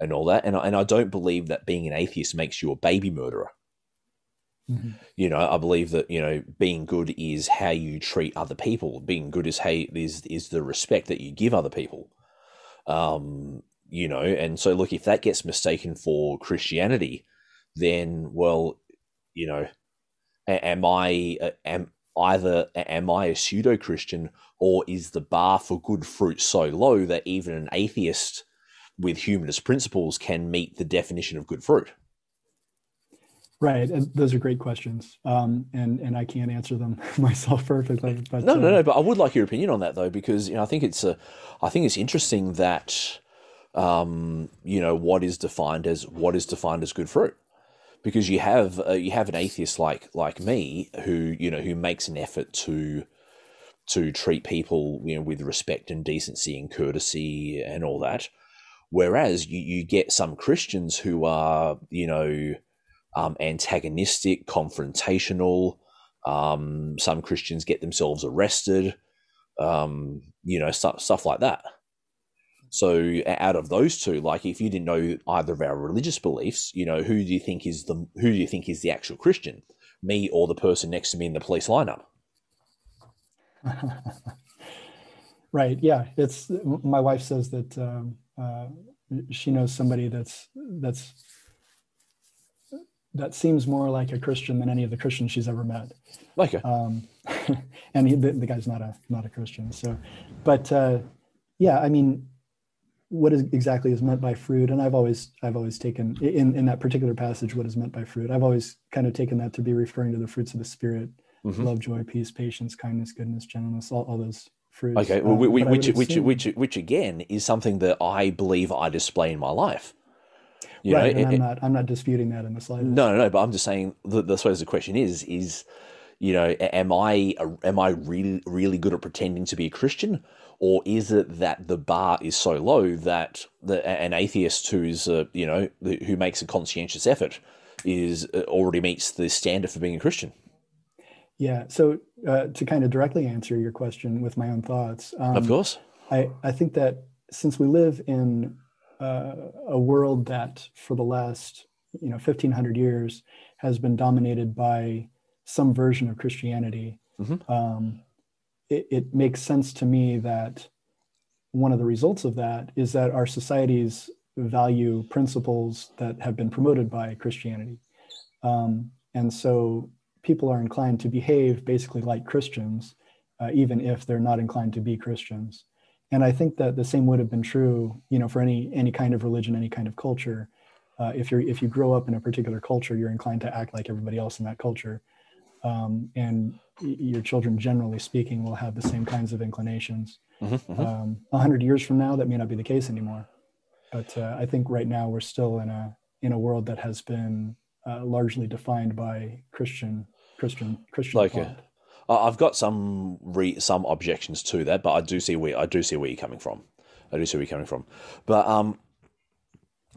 and all that. And I, and I don't believe that being an atheist makes you a baby murderer. Mhm. You know, I believe that you know being good is how you treat other people. Being good is how is is the respect that you give other people. Um, you know, and so look, if that gets mistaken for Christianity, then well, you know, a- am I am either am I a pseudo Christian or is the bar for good fruit so low that even an atheist with humanist principles can meet the definition of good fruit? Right. And those are great questions. Um, and, and I can't answer them myself perfectly. But No, no, uh, no. But I would like your opinion on that though, because you know I think it's a, I think it's interesting that, um, you know, what is defined as what is defined as good fruit, because you have uh, you have an atheist like like me who you know who makes an effort to to treat people you know with respect and decency and courtesy and all that, whereas you you get some Christians who are you know um, antagonistic, confrontational. Um, some Christians get themselves arrested, um, you know, stuff stuff like that. So out of those two, like if you didn't know either of our religious beliefs, you know, who do you think is the who do you think is the actual Christian, me or the person next to me in the police lineup? right. Yeah. It's my wife says that um, uh, she knows somebody that's that's that seems more like a Christian than any of the Christians she's ever met. Okay, Um, and he, the, the guy's not a not a Christian. So, but uh, yeah, I mean, what is exactly is meant by fruit? And I've always I've always taken in in that particular passage what is meant by fruit. I've always kind of taken that to be referring to the fruits of the spirit: Mhm. love, joy, peace, patience, kindness, goodness, gentleness, all, all those fruits. okay, Um, whi- whi- which which which which again is something that I believe I display in my life. You right, know, and it- I'm not I'm not disputing that in the slightest. No, no, no. But I'm just saying. The, the suppose the question is, is you know, am I am I really really good at pretending to be a Christian, or is it that the bar is so low that the, an atheist who's uh, you know who makes a conscientious effort is uh, already meets the standard for being a Christian? Yeah. So uh, to kind of directly answer your question with my own thoughts, um, of course. I, I think that since we live in uh, a world that for the last you know 1500 years has been dominated by some version of Christianity, Mhm. um, it, it makes sense to me that one of the results of that is that our societies value principles that have been promoted by Christianity. Um, and so people are inclined to behave basically like Christians, uh, even if they're not inclined to be Christians and I think that the same would have been true, you know, for any any kind of religion, any kind of culture. Uh, if you're if you grow up in a particular culture, you're inclined to act like everybody else in that culture, um, and your children, generally speaking, will have the same kinds of inclinations. Mm-hmm, Um, A hundred years from now, that may not be the case anymore. But uh, I think right now we're still in a in a world that has been uh, largely defined by Christian Christian Christian Like. I- I've got some re- some objections to that, but I do see where I do see where you're coming from. I do see where you're coming from. But um,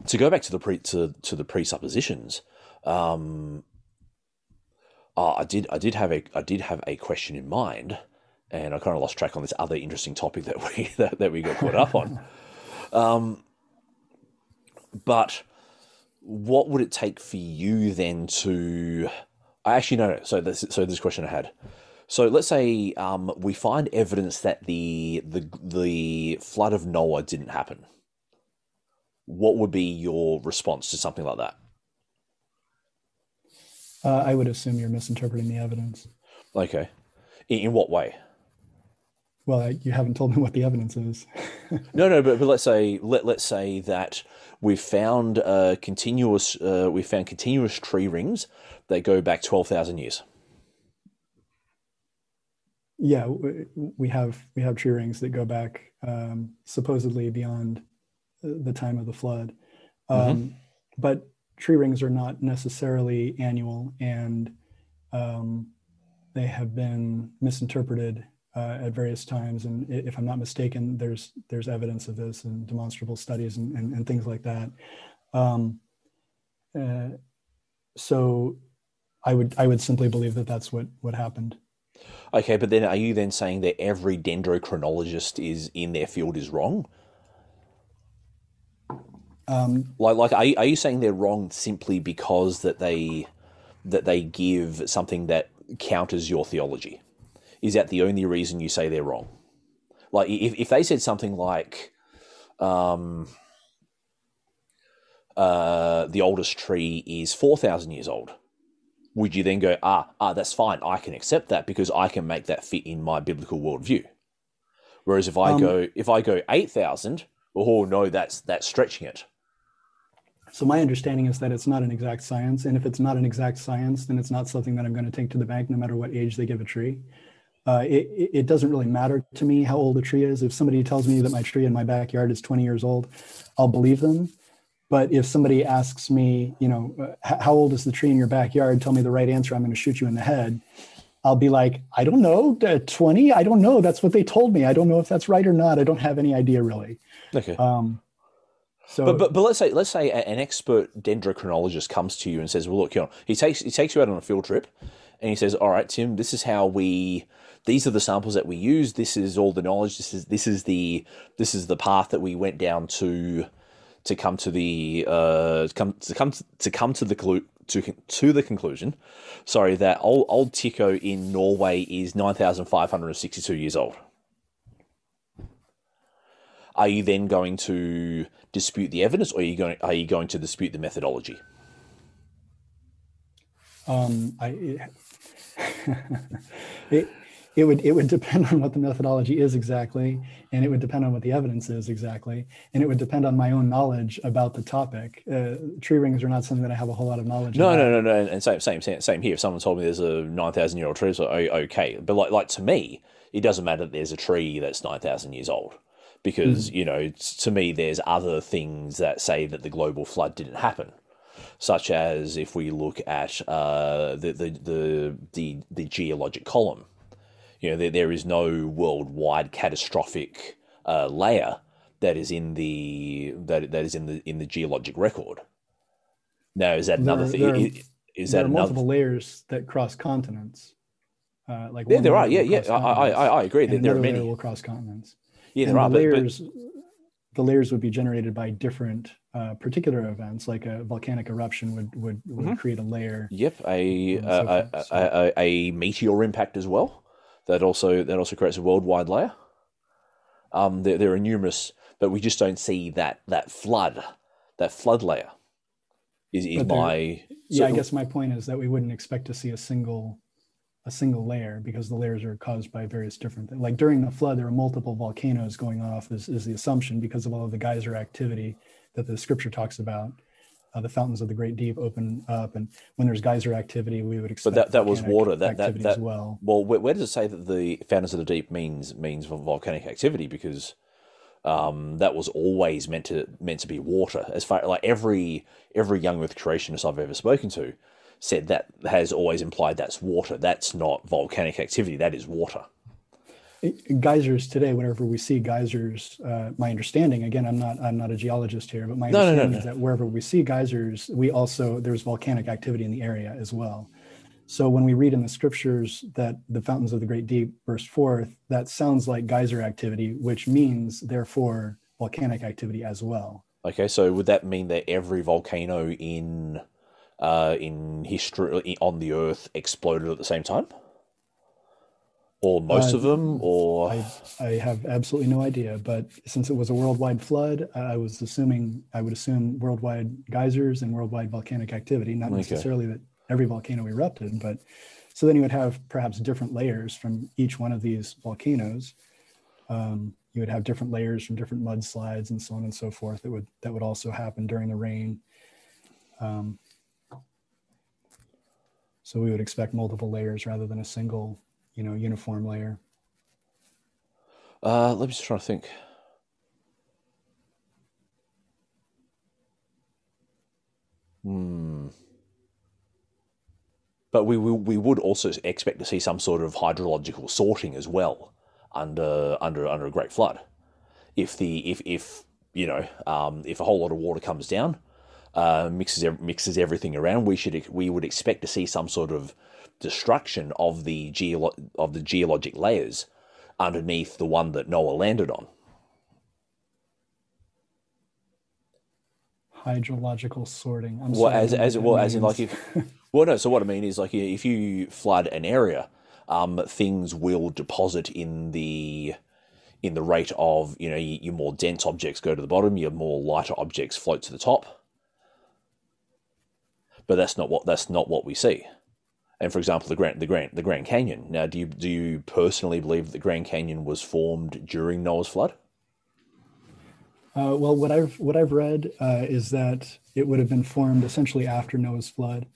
to go back to the pre to, to the presuppositions, um, uh, I did I did have a I did have a question in mind, and I kind of lost track on this other interesting topic that we that, that we got caught up on. Um, but what would it take for you then to? I actually no, no. So this so this question I had. So let's say um, we find evidence that the the the flood of Noah didn't happen. What would be your response to something like that? Uh, I would assume you're misinterpreting the evidence. Okay, in, in what way? Well, you haven't told me what the evidence is. No, no, but, but let's say let let's say that we've found uh, continuous uh, we found continuous tree rings that go back twelve thousand years. yeah, we have we have tree rings that go back um, supposedly beyond the time of the flood, um, but tree rings are not necessarily annual, and um, they have been misinterpreted uh, at various times. And if I'm not mistaken, there's there's evidence of this and demonstrable studies and, and, and things like that. Um, uh, so, I would I would simply believe that that's what what happened. Okay, but then are you then saying that every dendrochronologist is in their field is wrong? Um, Like, like, are you, are you saying they're wrong simply because that they that they give something that counters your theology? Is that the only reason you say they're wrong? Like, if if they said something like, um, uh, the oldest tree is four thousand years old, would you then go, ah, ah, that's fine, I can accept that because I can make that fit in my biblical worldview? Whereas if I Um, go, if I go eight thousand, oh no, that's that's stretching it. So my understanding is that it's not an exact science, and if it's not an exact science, then it's not something that I'm going to take to the bank, no matter what age they give a tree. Uh, it, it- it doesn't really matter to me how old a tree is. If somebody tells me that my tree in my backyard is 20 years old, I'll believe them. But if somebody asks me, you know, uh, how old is the tree in your backyard? Tell me the right answer. I'm going to shoot you in the head. I'll be like, I don't know, uh, 20. I don't know. That's what they told me. I don't know if that's right or not. I don't have any idea really. Okay. Um, so But, but but let's say let's say an expert dendrochronologist comes to you and says, "Well, look, you know, he takes he takes you out on a field trip, and he says, "All right, Tim, this is how we these are the samples that we use. This is all the knowledge. This is this is the this is the path that we went down to to come to the uh come to come to come to the to to the conclusion. Sorry, that old old Tjikko in Norway is nine thousand five hundred and sixty two years old." Are you then going to dispute the evidence, or are you going are you going to dispute the methodology? Um, I, it, it, it would it would depend on what the methodology is exactly, and it would depend on what the evidence is exactly, and it would depend on my own knowledge about the topic. Uh, tree rings are not something that I have a whole lot of knowledge. No, about. no, no, no. And same, same, same, same here. If someone told me there's a nine thousand year old tree, it's oh, okay. But like, like to me, it doesn't matter that there's a tree that's nine thousand years old, because you know, to me, there's other things that say that the global flood didn't happen, such as if we look at uh, the, the the the the geologic column. You know, there, there is no worldwide catastrophic uh, layer that is in the that that is in the in the geologic record. Now, is that another There- thing? there Is there that multiple layers that cross continents. Uh, like Yeah, there are. Yeah, yeah. I, I, I agree. That there are many. will cross continents. Yeah, and there are. the But, but layers, the layers would be generated by different uh, particular events, like a volcanic eruption would would, would Mhm. create a layer. yep, a so a, a, a meteor impact as well. That also that also creates a worldwide layer. Um, there, there are numerous, but we just don't see that that flood, that flood layer. Is, is there- my yeah, I guess my point is that we wouldn't expect to see a single a single layer because the layers are caused by various different things. Like during the flood, there were multiple volcanoes going off, is, is the assumption because of all of the geyser activity that the scripture talks about. Uh, the fountains of the great deep open up, and when there's geyser activity, we would expect. But that, that was water. That that, that as well. Well, where, where, does it say that the fountains of the deep means means volcanic activity? Because um, that was always meant to meant to be water. As far like every every young Earth creationist I've ever spoken to said that has always implied that's water. That's not volcanic activity. That is water. Geysers today, whenever we see geysers, uh, my understanding again, I'm not I'm not a geologist here, but my no, understanding no, no, is that wherever we see geysers, we also there's volcanic activity in the area as well. So when we read in the scriptures that the fountains of the great deep burst forth, that sounds like geyser activity, which means therefore volcanic activity as well. Okay, so would that mean that every volcano in uh, in history on the Earth exploded at the same time? Or most uh, of them? Or I, I have absolutely no idea. But since it was a worldwide flood, I was assuming I would assume worldwide geysers and worldwide volcanic activity. Not okay. necessarily that every volcano erupted, but so then you would have perhaps different layers from each one of these volcanoes. Um, you would have different layers from different mudslides and so on and so forth that would that would also happen during the rain. Um, so we would expect multiple layers rather than a single, you know, uniform layer. Uh, let me just try to think. Hmm. But we, we, we would also expect to see some sort of hydrological sorting as well under under under a great flood. If the if if you know um, if a whole lot of water comes down, uh, mixes mixes everything around, we should we would expect to see some sort of destruction of the geolo- of the geologic layers underneath the one that Noah landed on. Hydrological sorting. I'm well, as as well as in like if well no. So what I mean is like if you flood an area, um, things will deposit in the in the rate of you know your more dense objects go to the bottom, your more lighter objects float to the top but that's not what that's not what we see. And for example, the Grand the Grand the Grand Canyon. Now, do you do you personally believe that the Grand Canyon was formed during Noah's flood? Uh, well, what I've what I've read uh, is that it would have been formed essentially after Noah's flood.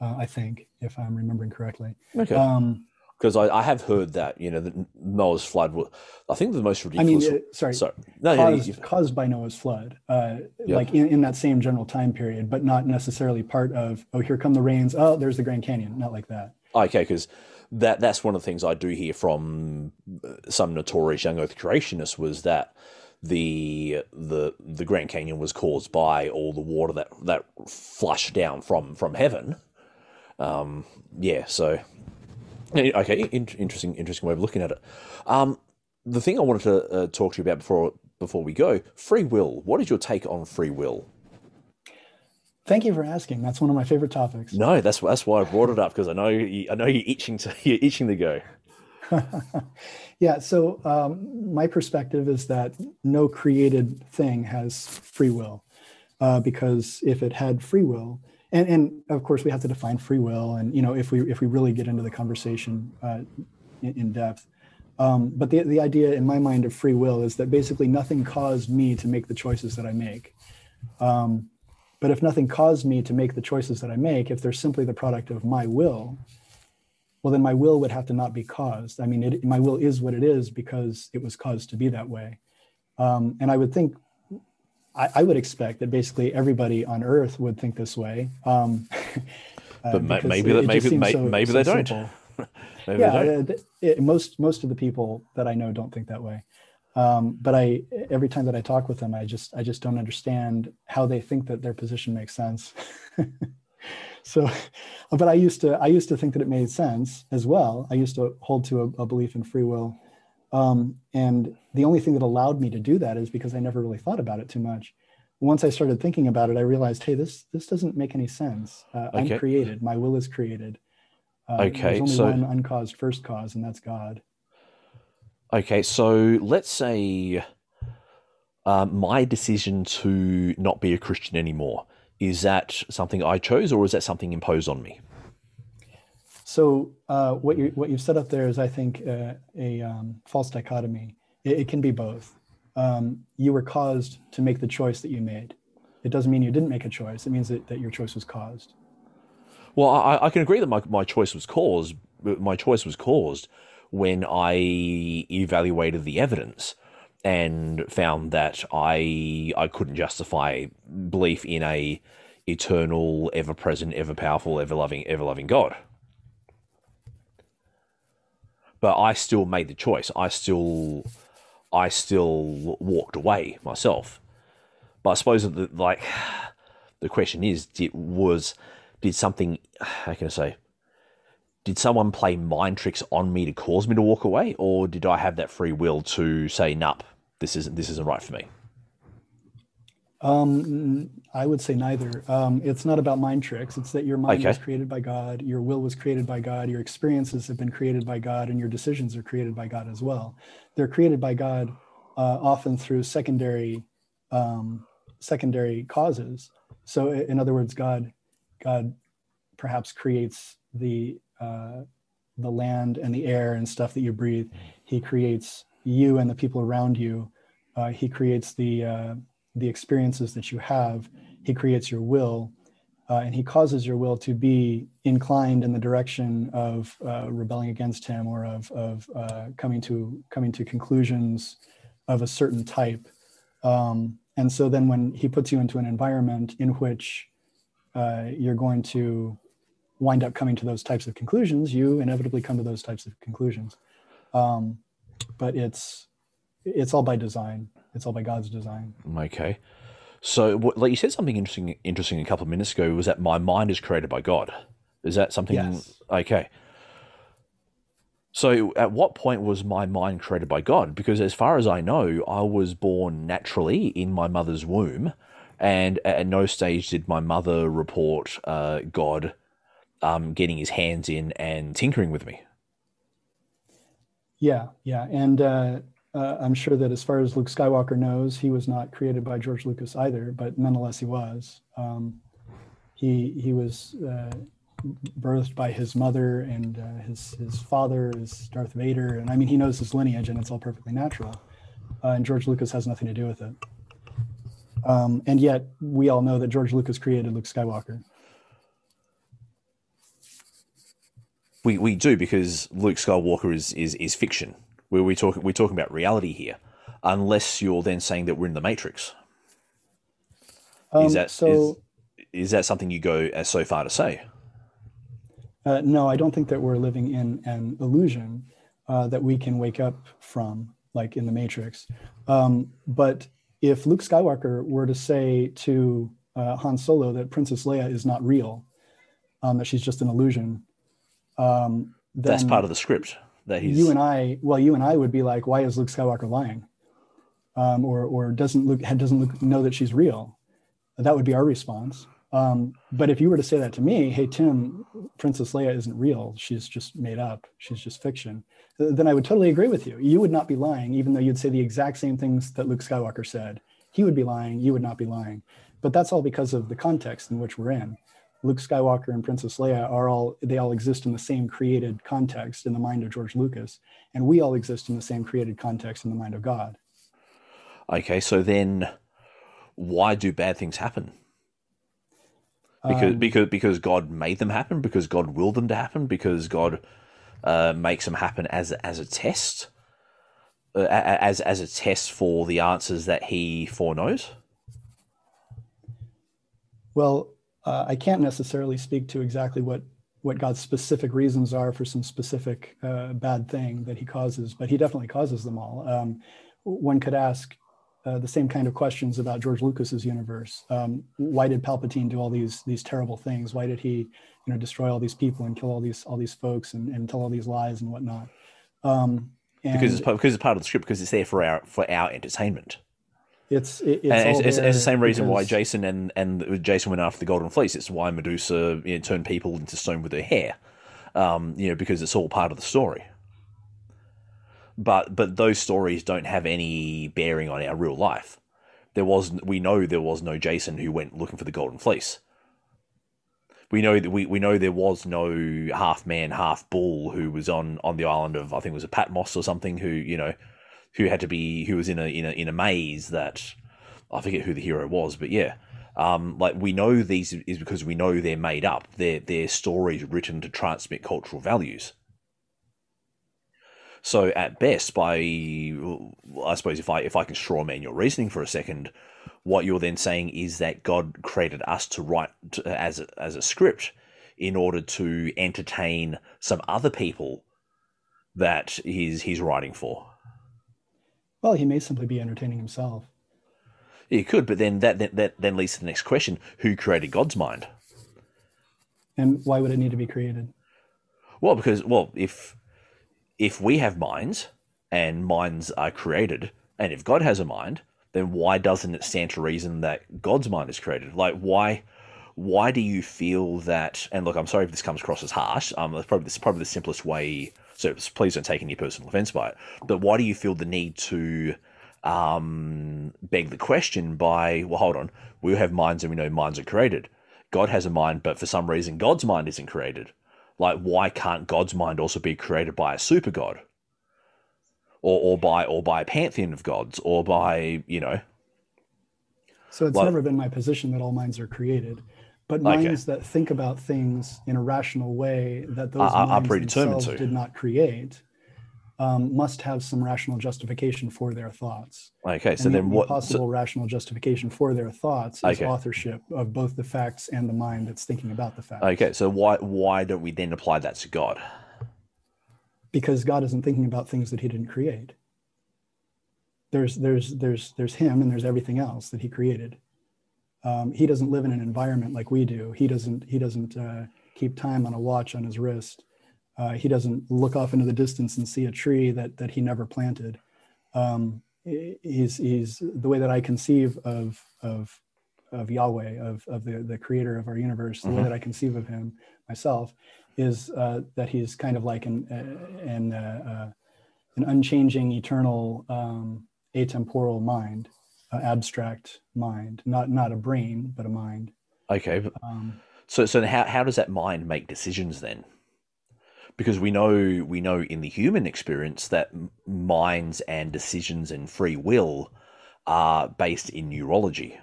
Uh, I think, if I'm remembering correctly. Okay. Um, because I, I, have heard that you know that Noah's flood was I think the most ridiculous. I mean, uh, sorry, sorry, no, caused, yeah, caused by Noah's flood, uh, yeah. like in, in, that same general time period, but not necessarily part of. Oh, here come the rains. Oh, there's the Grand Canyon. Not like that. Okay, because that that's one of the things I do hear from uh, some notorious young Earth creationists was that the the the Grand Canyon was caused by all the water that that flushed down from from heaven. Um, yeah, so Okay, interesting, interesting way of looking at it. Um, the thing I wanted to uh, talk to you about before before we go, free will. What is your take on free will? Thank you for asking. That's one of my favorite topics. No, that's that's why I brought it up because I know you, I know you're itching to you're itching to go. yeah. So um, my perspective is that no created thing has free will, uh, because if it had free will, and and of course we have to define free will and you know if we if we really get into the conversation uh, in, in, depth. Um, but the, the idea in my mind of free will is that basically nothing caused me to make the choices that i make. Um, but if nothing caused me to make the choices that i make if they're simply the product of my will well then my will would have to not be caused. I mean it, my will is what it is because it was caused to be that way. Um, and i would think I, I, would expect that basically everybody on Earth would think this way. Um, uh, but maybe that maybe maybe, so, maybe they don't. maybe yeah, they don't. It, most most of the people that I know don't think that way. Um, but I every time that I talk with them, I just I just don't understand how they think that their position makes sense. so, but I used to I used to think that it made sense as well. I used to hold to a, a belief in free will um, and the only thing that allowed me to do that is because I never really thought about it too much. Once I started thinking about it, I realized, hey, this this doesn't make any sense. Uh, okay. I'm created. My will is created. Uh, okay, there's only so one uncaused first cause, and that's God. Okay, so let's say uh, my decision to not be a Christian anymore is that something I chose, or is that something imposed on me? So uh, what you what you've set up there is, I think, uh, a um, false dichotomy. It, it, can be both. Um, you were caused to make the choice that you made. It doesn't mean you didn't make a choice. It means that, that your choice was caused. Well, I, I can agree that my, my choice was caused. My choice was caused when I evaluated the evidence and found that I I couldn't justify belief in a eternal, ever present, ever powerful, ever loving, ever loving God. But I still made the choice. I still I still walked away myself. But I suppose the, like the question is, did was did something how can I say did someone play mind tricks on me to cause me to walk away, or did I have that free will to say, "Nope, this isn't this isn't right for me"? Um, I would say neither. Um, it's not about mind tricks. It's that your mind okay. was created by God, your will was created by God, your experiences have been created by God, and your decisions are created by God as well. They're created by God uh, often through secondary um, secondary causes. So, in other words, God God perhaps creates the uh, the land and the air and stuff that you breathe. He creates you and the people around you. Uh, he creates the uh, the experiences that you have. He creates your will, uh, and he causes your will to be inclined in the direction of uh, rebelling against him or of of uh, coming to coming to conclusions of a certain type. Um, and so then, when he puts you into an environment in which you're going to wind up coming to those types of conclusions, you inevitably come to those types of conclusions. Um, but it's it's all by design. It's all by God's design. Okay. So, like you said, something interesting interesting a couple of minutes ago was that my mind is created by God. Is that something? Yes. Okay. So, at what point was my mind created by God? Because, as far as I know, I was born naturally in my mother's womb, and at no stage did my mother report uh, God um, getting his hands in and tinkering with me. Yeah, yeah, and uh, uh, I'm sure that as far as Luke Skywalker knows, he was not created by George Lucas either, but nonetheless he was. Um, he he was uh, birthed by his mother, and uh, his his father is Darth Vader, and I mean he knows his lineage, and it's all perfectly natural. Uh, and George Lucas has nothing to do with it. Um, and yet we all know that George Lucas created Luke Skywalker. We, we do because Luke Skywalker is is, is fiction. Where we talk we're talking about reality here, unless you're then saying that we're in the Matrix. Um, is that so? Is, is, that something you go as so far to say? Uh, no, I don't think that we're living in an illusion uh, that we can wake up from, like in the Matrix. Um, but if Luke Skywalker were to say to uh, Han Solo that Princess Leia is not real, um, that she's just an illusion, um, that's part of the script that he's. You and I, well, you and I would be like, why is Luke Skywalker lying? Um, or or doesn't Luke doesn't Luke know that she's real? That would be our response. Um, but if you were to say that to me, hey Tim, Princess Leia isn't real; she's just made up. She's just fiction. Then I would totally agree with you. You would not be lying, even though you'd say the exact same things that Luke Skywalker said. He would be lying. You would not be lying. But that's all because of the context in which we're in. Luke Skywalker and Princess Leia are all they all exist in the same created context in the mind of George Lucas, and we all exist in the same created context in the mind of God. Okay, so then why do bad things happen? Because um, because because God made them happen, because God willed them to happen, because God uh, makes them happen as as a test, uh, as as a test for the answers that He foreknows. Well, uh, I can't necessarily speak to exactly what what God's specific reasons are for some specific uh, bad thing that He causes, but He definitely causes them all. Um, one could ask uh, the same kind of questions about George Lucas's universe. Um, why did Palpatine do all these these terrible things? Why did he, you know, destroy all these people and kill all these all these folks and, and tell all these lies and whatnot? Um, and because it's because it's part of the script because it's there for our for our entertainment. It's it, it's, it's, it's, the same reason why Jason and and Jason went after the Golden Fleece. It's why Medusa you know, turned people into stone with her hair, um, you know, because it's all part of the story. But but those stories don't have any bearing on our real life. There was we know there was no Jason who went looking for the Golden Fleece. we know that we, we know there was no half man, half bull who was on, on the island of I think it was a Patmos or something who you know who had to be who was in a in a in a maze that I forget who the hero was, but yeah. Um, like we know these is because we know they're made up. They're they're stories written to transmit cultural values. So at best, by I suppose if I if I can straw man your reasoning for a second, what you're then saying is that God created us to write to, as a, as a script in order to entertain some other people that he's he's writing for. Well, he may simply be entertaining himself. He could, but then that, that that then leads to the next question: Who created God's mind? And why would it need to be created? Well, because well, if if we have minds and minds are created, and if God has a mind, then why doesn't it stand to reason that God's mind is created? Like why why do you feel that and look, I'm sorry if this comes across as harsh. Um that's probably this is probably the simplest way so please don't take any personal offense by it. But why do you feel the need to um, beg the question by, well, hold on, we have minds and we know minds are created. God has a mind, but for some reason, God's mind isn't created. Like, why can't God's mind also be created by a super god, or or by or by a pantheon of gods, or by you know? So it's like, never been my position that all minds are created, but minds that think about things in a rational way that those uh, minds themselves to. did not create um, must have some rational justification for their thoughts. Okay, so and then the what possible so, rational justification for their thoughts is okay. authorship of both the facts and the mind that's thinking about the facts. Okay, so why why don't we then apply that to God? Because God isn't thinking about things that He didn't create. There's there's there's there's Him and there's everything else that He created. Um, he doesn't live in an environment like we do. He doesn't he doesn't uh, keep time on a watch on his wrist. Uh, he doesn't look off into the distance and see a tree that that he never planted. Um, he's he's the way that I conceive of of of Yahweh, of of the the creator of our universe. The mm-hmm. way that I conceive of him myself is uh, that he's kind of like an uh, an uh, uh, an unchanging, eternal, um, atemporal mind, abstract mind, not not a brain, but a mind. Okay. Um, so so how how does that mind make decisions then? because we know we know in the human experience that minds and decisions and free will are based in neurology.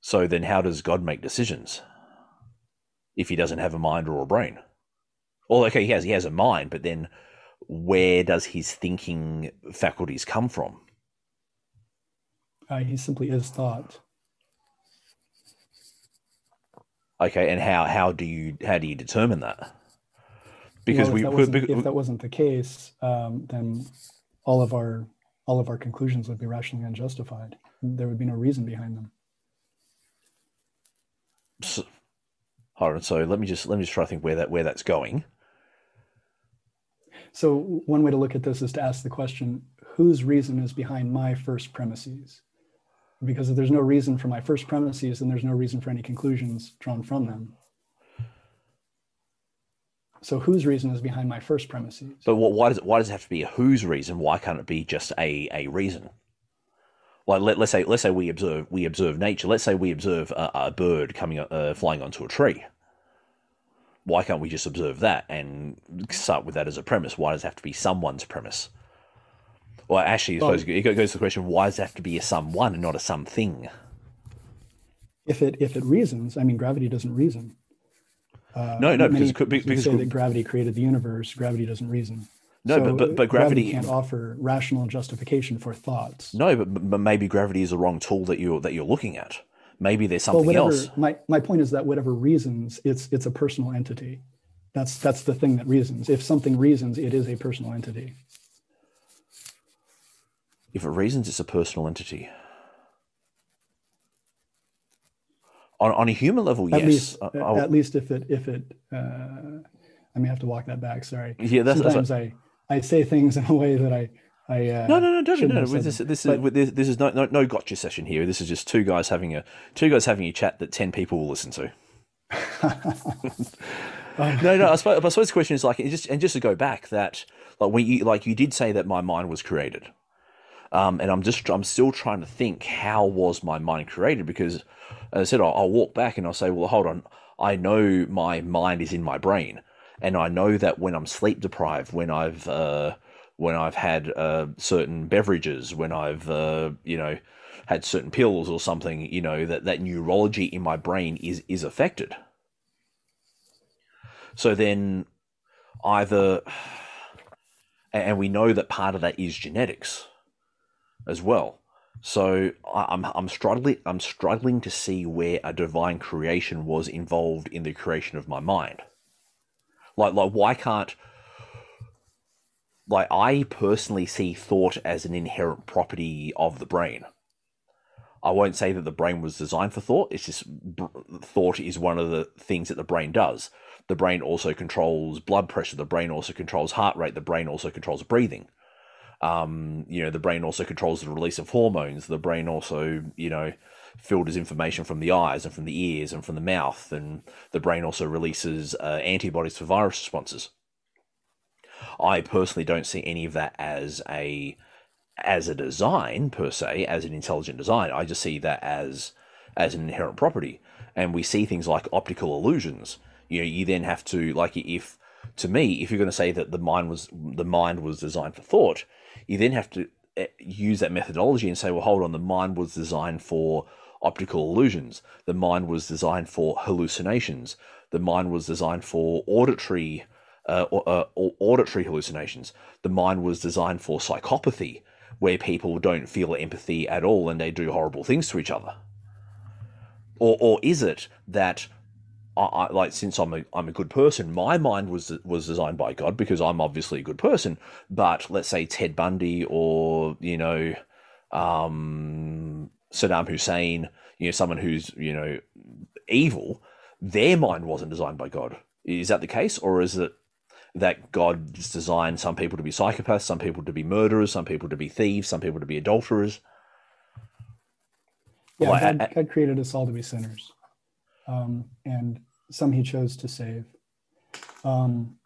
So then how does God make decisions if he doesn't have a mind or a brain? Well, okay, he has he has a mind, but then where does his thinking faculties come from? Uh, he simply is thought. Okay, and how how do you how do you determine that? because well, if, we, that if that wasn't the case, um, then all of our all of our conclusions would be rationally unjustified. There would be no reason behind them. So, hold on. So let me just let me just try to think where that where that's going. So one way to look at this is to ask the question: Whose reason is behind my first premises? Because if there's no reason for my first premises, then there's no reason for any conclusions drawn from them. So whose reason is behind my first premises? But why does it, why does it have to be a whose reason? Why can't it be just a, a reason? Like let, us say let's say we observe we observe nature. Let's say we observe a, a bird coming uh, flying onto a tree. Why can't we just observe that and start with that as a premise? Why does it have to be someone's premise? Well, actually, I suppose well, it goes to the question: Why does it have to be a someone and not a something? If it if it reasons, I mean, gravity doesn't reason. Uh, no, no, because because say that gravity created the universe. Gravity doesn't reason. No, so but, but but gravity, gravity can't offer rational justification for thoughts. No, but, but maybe gravity is the wrong tool that you're that you're looking at. Maybe there's something well, whatever, else. My my point is that whatever reasons, it's it's a personal entity. That's that's the thing that reasons. If something reasons, it is a personal entity. If it reasons, it's a personal entity. on, on a human level, at yes. Least, uh, at least if it if it, uh, I may have to walk that back. Sorry. Yeah, that's sometimes that's I I say things in a way that I I uh, no no no don't no. This, this is this, this is no, no no gotcha session here. This is just two guys having a two guys having a chat that ten people will listen to. no, no. I suppose, I suppose the question is like, just and just to go back that like when you like you did say that my mind was created, Um, and I'm just I'm still trying to think how was my mind created because, as I said, I'll, I'll walk back and I'll say, well, hold on, I know my mind is in my brain, and I know that when I'm sleep deprived, when I've uh, when I've had uh, certain beverages, when I've uh, you know had certain pills or something, you know that that neurology in my brain is is affected. So then, either, and we know that part of that is genetics, as well. So I'm I'm struggling I'm struggling to see where a divine creation was involved in the creation of my mind. Like like why can't like I personally see thought as an inherent property of the brain. I won't say that the brain was designed for thought. It's just thought is one of the things that the brain does. The brain also controls blood pressure. The brain also controls heart rate. The brain also controls breathing. Um, you know, the brain also controls the release of hormones. The brain also, you know, filters information from the eyes and from the ears and from the mouth. And the brain also releases uh, antibodies for virus responses. I personally don't see any of that as a as a design per se, as an intelligent design. I just see that as as an inherent property. And we see things like optical illusions. You know, you then have to like if to me, if you're going to say that the mind was the mind was designed for thought, you then have to eh, use that methodology and say, well, hold on, the mind was designed for optical illusions. The mind was designed for hallucinations. The mind was designed for auditory uh, uh, auditory hallucinations. The mind was designed for psychopathy, where people don't feel empathy at all and they do horrible things to each other. Or, or is it that I, I, like since I'm a I'm a good person, my mind was was designed by God because I'm obviously a good person. But let's say Ted Bundy or you know um, Saddam Hussein, you know someone who's you know evil, their mind wasn't designed by God. Is that the case, or is it that God's designed some people to be psychopaths, some people to be murderers, some people to be thieves, some people to be adulterers? Yeah, like, God, I, God created us all to be sinners um, and some he chose to save. Um,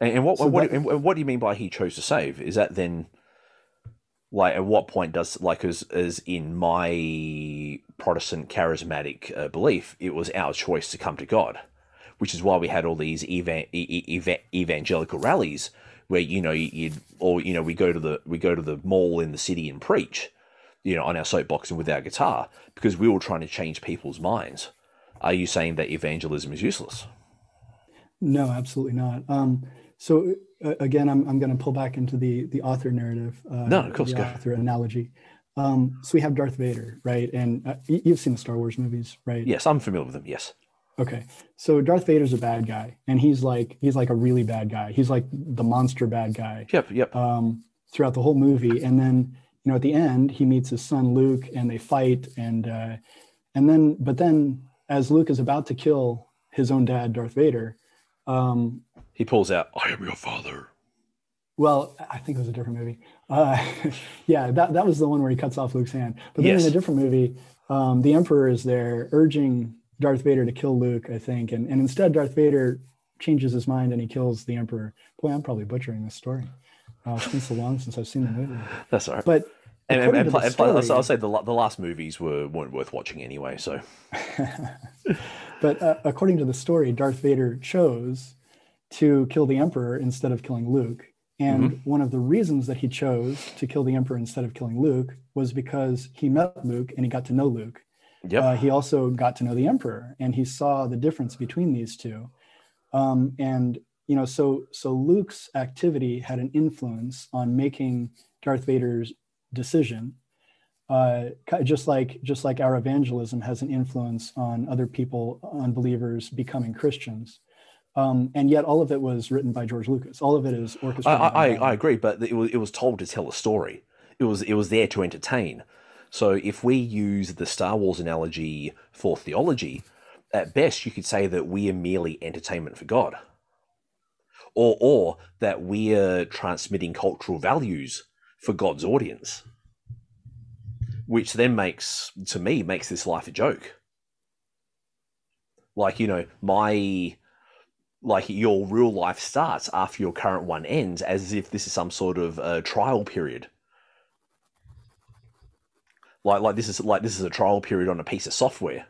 and, what so what, that, and what do you mean by he chose to save? Is that then like at what point does like as as in my Protestant charismatic uh, belief, it was our choice to come to God, which is why we had all these evan, evan, evangelical rallies where you know you'd or you know we go to the we go to the mall in the city and preach you know, on our soapbox and with our guitar because we were trying to change people's minds. Are you saying that evangelism is useless? No, absolutely not. Um, so uh, again, I'm, I'm going to pull back into the the author narrative. Uh, no, of course, the go. author analogy. Um, so we have Darth Vader, right? And uh, you've seen the Star Wars movies, right? Yes, I'm familiar with them. Yes. Okay, so Darth Vader's a bad guy, and he's like he's like a really bad guy. He's like the monster bad guy. Yep, yep. Um, throughout the whole movie, and then you know, at the end, he meets his son Luke, and they fight, and uh, and then, but then, as Luke is about to kill his own dad, Darth Vader, um, he pulls out, "I am your father." Well, I think it was a different movie. Uh, yeah, that that was the one where he cuts off Luke's hand. But then yes. in a different movie, um, the Emperor is there urging Darth Vader to kill Luke, I think, and and instead Darth Vader changes his mind and he kills the Emperor. Boy, I'm probably butchering this story. Oh, it's been so long since I've seen the movie. That's all right. But and, and, and, story, I'll, I'll say the the last movies were weren't worth watching anyway. So, but uh, according to the story, Darth Vader chose to kill the Emperor instead of killing Luke. And mm-hmm. one of the reasons that he chose to kill the Emperor instead of killing Luke was because he met Luke and he got to know Luke. Yep. Uh, he also got to know the Emperor and he saw the difference between these two. Um, and you know, so so Luke's activity had an influence on making Darth Vader's decision. Uh, just like just like our evangelism has an influence on other people, unbelievers becoming Christians. Um, and yet, all of it was written by George Lucas. All of it is orchestrated. I, I, I agree, but it was it was told to tell a story. It was it was there to entertain. So if we use the Star Wars analogy for theology, at best you could say that we are merely entertainment for God or or that we're transmitting cultural values for God's audience, which then makes to me makes this life a joke. Like you know my like your real life starts after your current one ends as if this is some sort of trial period Like like this is like this is a trial period on a piece of software.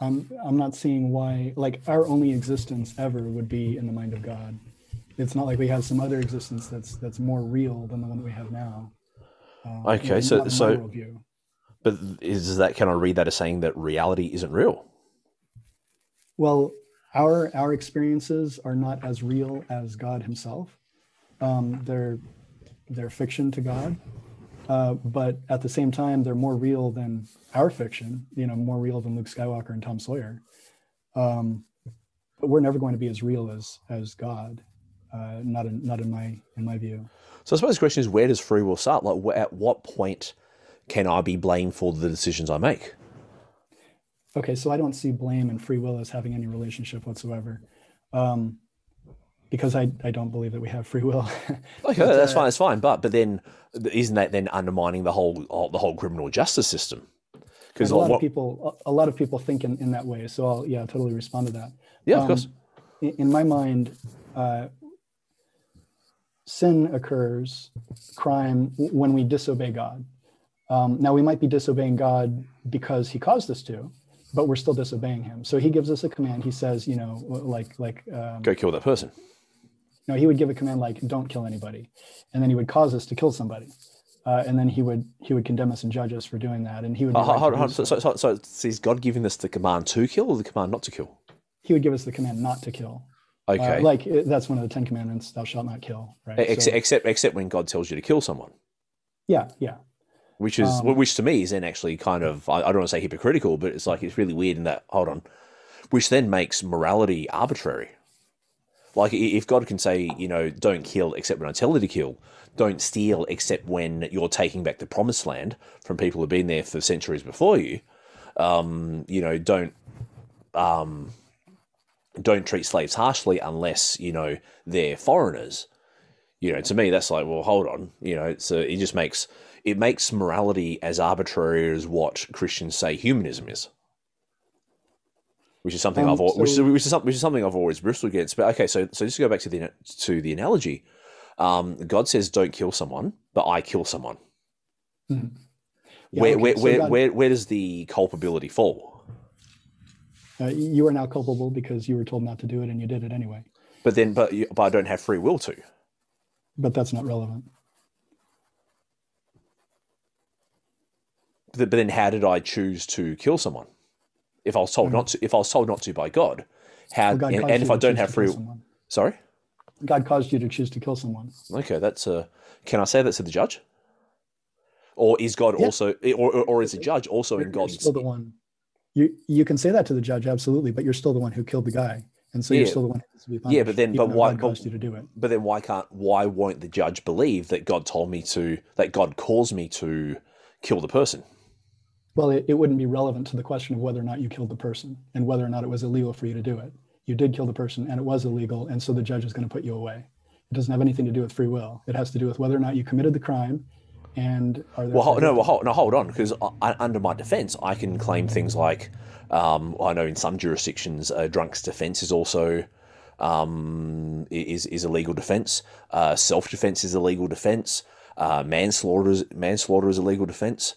I'm I'm not seeing why like our only existence ever would be in the mind of God. It's not like we have some other existence that's that's more real than the one that we have now. Uh, Okay, so- not in my so- worldview. But is that can I read that as saying that reality isn't real? Well, our our experiences are not as real as God Himself. Um, they're they're fiction to God, uh, but at the same time, they're more real than our fiction. You know, more real than Luke Skywalker and Tom Sawyer. Um, but we're never going to be as real as as God. Uh, not in not in my in my view. So I suppose the question is, where does free will start? Like, at what point can I be blamed for the decisions I make? Okay, so I don't see blame and free will as having any relationship whatsoever, um, because I I don't believe that we have free will. Okay, But, that's uh, fine. That's fine. But but then isn't that then undermining the whole oh, the whole criminal justice system? Because a lot what, of people a lot of people think in, in that way so i'll yeah totally respond to that yeah, of um, course. in, in my mind uh, sin occurs crime when we disobey god. Um, now we might be disobeying god because he caused us to but we're still disobeying him. So he gives us a command. He says you know like like um, Go kill that person. no, he would give a command like "Don't kill anybody," and then he would cause us to kill somebody, uh, and then he would he would condemn us and judge us for doing that, and he would Oh, hold, hold, so, so, so, so, so is God giving us the command to kill or the command not to kill? he would give us the command not to kill. Okay. Uh, like uh, that's one of the Ten Commandments: "Thou shalt not kill." Right. except, So- except except when God tells you to kill someone, yeah, yeah, which is Um, which to me is then actually kind of I, I don't want to say hypocritical, but it's like it's really weird in that hold on, which then makes morality arbitrary. Like if God can say you know don't kill except when I tell you to kill, don't steal except when you're taking back the promised land from people who've been there for centuries before you, um, you know don't um, don't treat slaves harshly unless you know they're foreigners. You know to me that's like well hold on. You know it's a, it just makes it makes morality as arbitrary as what christians say humanism is. Which is something Um, i've al- which, is, which is something which is something i've always bristled against. But okay so so just to go back to the to the analogy um, god says don't kill someone but i kill someone. Mhm. Yeah, where, okay, where, so where, where, where does the culpability fall uh, you are now culpable because you were told not to do it and you did it anyway. but then but, you- but i don't have free will to But that's not relevant. But then how did I choose to kill someone? If I was told not to, if I was told not to by God, how? Well, God and, and if I don't have free, someone. sorry, God caused you to choose to kill someone. okay, that's a. Can I say that to the judge? Or is God Yeah. also, or, or, is the judge also in You're- you're God's? still the one. You you can say that to the judge, absolutely, but you're still the one who killed the guy, and so Yeah. you're still the one who needs to be punished. Yeah, but then- but why- but- caused you to do it? But then why can't? Why won't the judge believe that God told me to? That God caused me to kill the person? Well, it, it wouldn't be relevant to the question of whether or not you killed the person and whether or not it was illegal for you to do it. You did kill the person and it was illegal, and so the judge is going to put you away. It doesn't have anything to do with free will. It has to do with whether or not you committed the crime and are there. Well, hold, no, well, hold, no, hold on, because under my defence, I can claim things like, um, I know in some jurisdictions, a drunk's defence is also um, is is a legal defence. Uh, Self defence is a legal defence. Uh, manslaughter is manslaughter is a legal defence.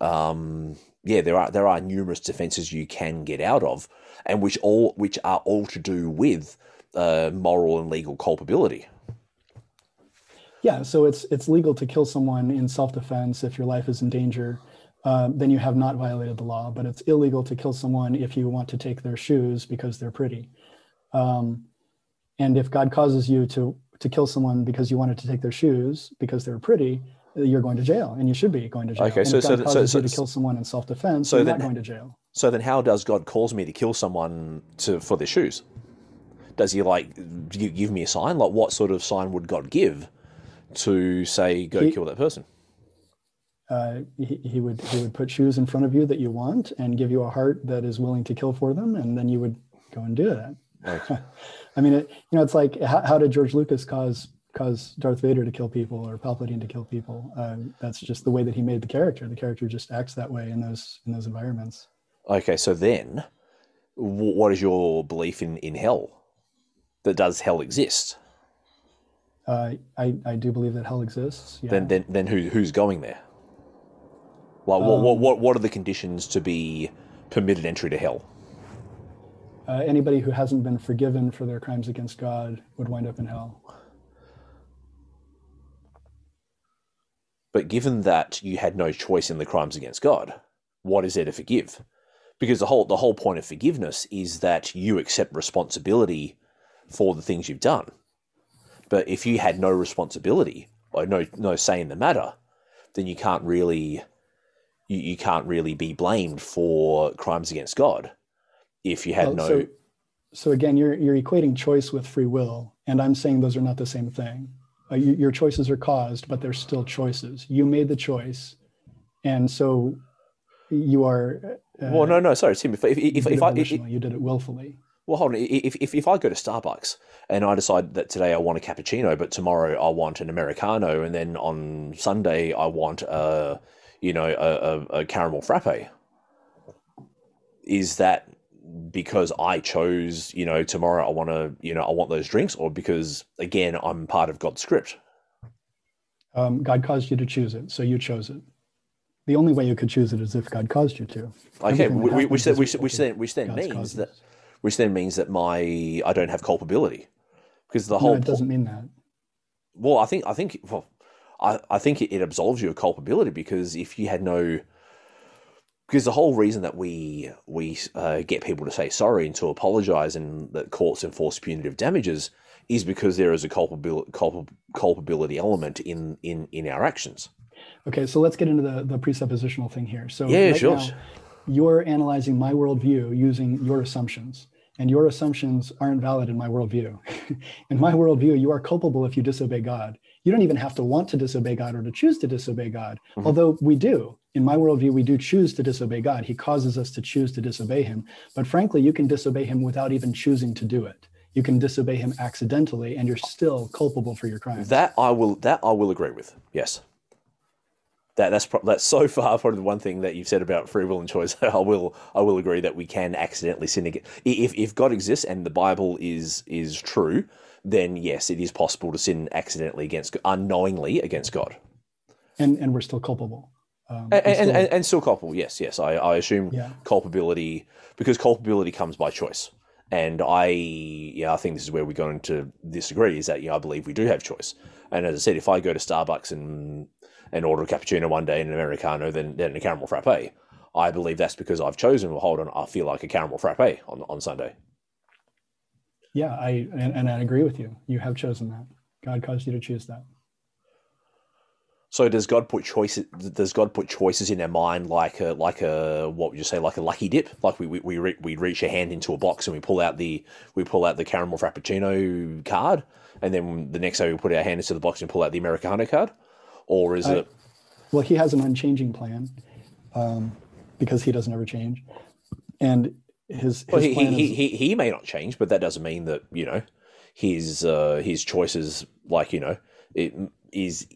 Um, yeah, there are there are numerous defences you can get out of, and which all which are all to do with uh, moral and legal culpability. Yeah, so it's it's legal to kill someone in self-defense if your life is in danger. Uh, then you have not violated the law. But it's illegal to kill someone if you want to take their shoes because they're pretty. Um, and if God causes you to to kill someone because you wanted to take their shoes because they're pretty, you're going to jail, and you should be going to jail. Okay, and so- if so God so- causes so- you to kill someone in self-defense, so you're then- not going to jail. So then, how does God cause me to kill someone to for their shoes? Does he like gi- give me a sign? Like, what sort of sign would God give to say, "Go He- kill that person"? Uh, he, he would he would put shoes in front of you that you want and give you a heart that is willing to kill for them, and then you would go and do that. I mean, it, you know, it's like how, how did George Lucas cause cause Darth Vader to kill people or Palpatine to kill people? Uh, that's just the way that he made the character. The character just acts that way in those in those environments. okay, so then, what is your belief in in hell? That does hell exist? Uh, I I do believe that hell exists. Yeah. Then then then who who's going there? Like, what, what, what, what are the conditions to be permitted entry to hell? Uh, anybody who hasn't been forgiven for their crimes against God would wind up in hell. But given that you had no choice in the crimes against God, what is there to forgive? Because the whole the whole point of forgiveness is that you accept responsibility for the things you've done. But if you had no responsibility or no no say in the matter, then you can't really you, you can't really be blamed for crimes against God. If you had Well, no so, so again, you're you're equating choice with free will, and I'm saying those are not the same thing. Uh, you, your choices are caused, but they're still choices. You made the choice, and so you are. Uh, well, no, no, sorry, Tim. If if, if, if I if, you did it willfully. Well, hold on. If, if, if I go to Starbucks and I decide that today I want a cappuccino, but tomorrow I want an Americano, and then on Sunday I want a, you know, a, a, a caramel frappe, is that because I chose, you know, tomorrow I want to, you know, I want those drinks, or because again I'm part of God's script? Um, God caused you to choose it, so you chose it. The only way you could choose it is if God caused you to. Okay, Everything that whi- which happens then, is which, which then, which then means that, which then means that my I don't have culpability, because the No, whole it doesn't mean that. Well, I think I think well, I, I think it, it absolves you of culpability because if you had no because the whole reason that we we uh, get people to say sorry and to apologize and that courts enforce punitive damages is because there is a culpability culp, culpability element in in in our actions. Okay, so let's get into the, the presuppositional thing here. So Yeah, right sure. now, you're analyzing my worldview using your assumptions, and your assumptions aren't valid in my worldview. in my worldview, you are culpable if you disobey God. You don't even have to want to disobey God or to choose to disobey God, Mhm. although we do. In my worldview, we do choose to disobey God. He causes us to choose to disobey Him. But frankly, you can disobey Him without even choosing to do it. You can disobey Him accidentally, and you're still culpable for your crimes. That I will that I will agree with. Yes. That that's pro- that's so far probably the one thing that you've said about free will and choice. I will I will agree that we can accidentally sin against. If if God exists and the Bible is is true, then yes, it is possible to sin accidentally against unknowingly against God, and, and we're still culpable. Um, and and, still- and, and still culpable. Yes, yes. I, I assume Yeah. culpability because culpability comes by choice. And I, yeah, I think this is where we're going to disagree. Is that yeah, I believe we do have choice. And as I said, if I go to Starbucks and and order a cappuccino one day and an americano, then then a caramel frappe, I believe that's because I've chosen. Well, hold on, I feel like a caramel frappe on on Sunday. Yeah, I and, and I agree with you. You have chosen that. God caused you to choose that. So does God put choices? Does God put choices in our mind like a like a what would you say like a lucky dip? Like we we we, re- we reach a hand into a box and we pull out the we pull out the caramel frappuccino card, and then the next day we put our hand into the box and pull out the americano card, or is I- it? Well, he has an unchanging plan um, because he doesn't ever change, and his, his Well, he, he, is he, he may not change, but that doesn't mean that you know his uh, his choices like you know it is.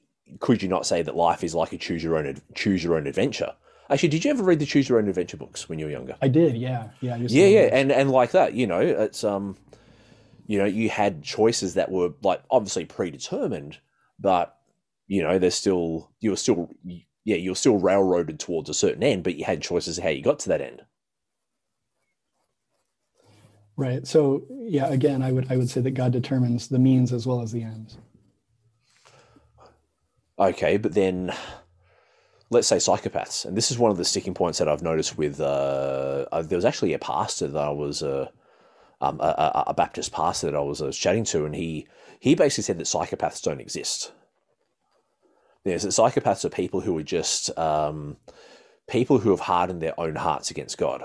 Could you not say that life is like a choose your own choose your own adventure? Actually, did you ever read the choose your own adventure books when you were younger? I did. Yeah, yeah. I used to Yeah, yeah, those. and and like that, you know, it's um, you know, you had choices that were like obviously predetermined, but you know, there's still you were still yeah, you're still railroaded towards a certain end, but you had choices of how you got to that end. right. So yeah, again, I would I would say that God determines the means as well as the ends. Okay, but then let's say psychopaths, and this is one of the sticking points that I've noticed with. Uh, uh, there was actually a pastor that I was uh, um, a, a, a Baptist pastor that I was uh, chatting to, and he he basically said that psychopaths don't exist. That psychopaths are people who are just um, people who have hardened their own hearts against God.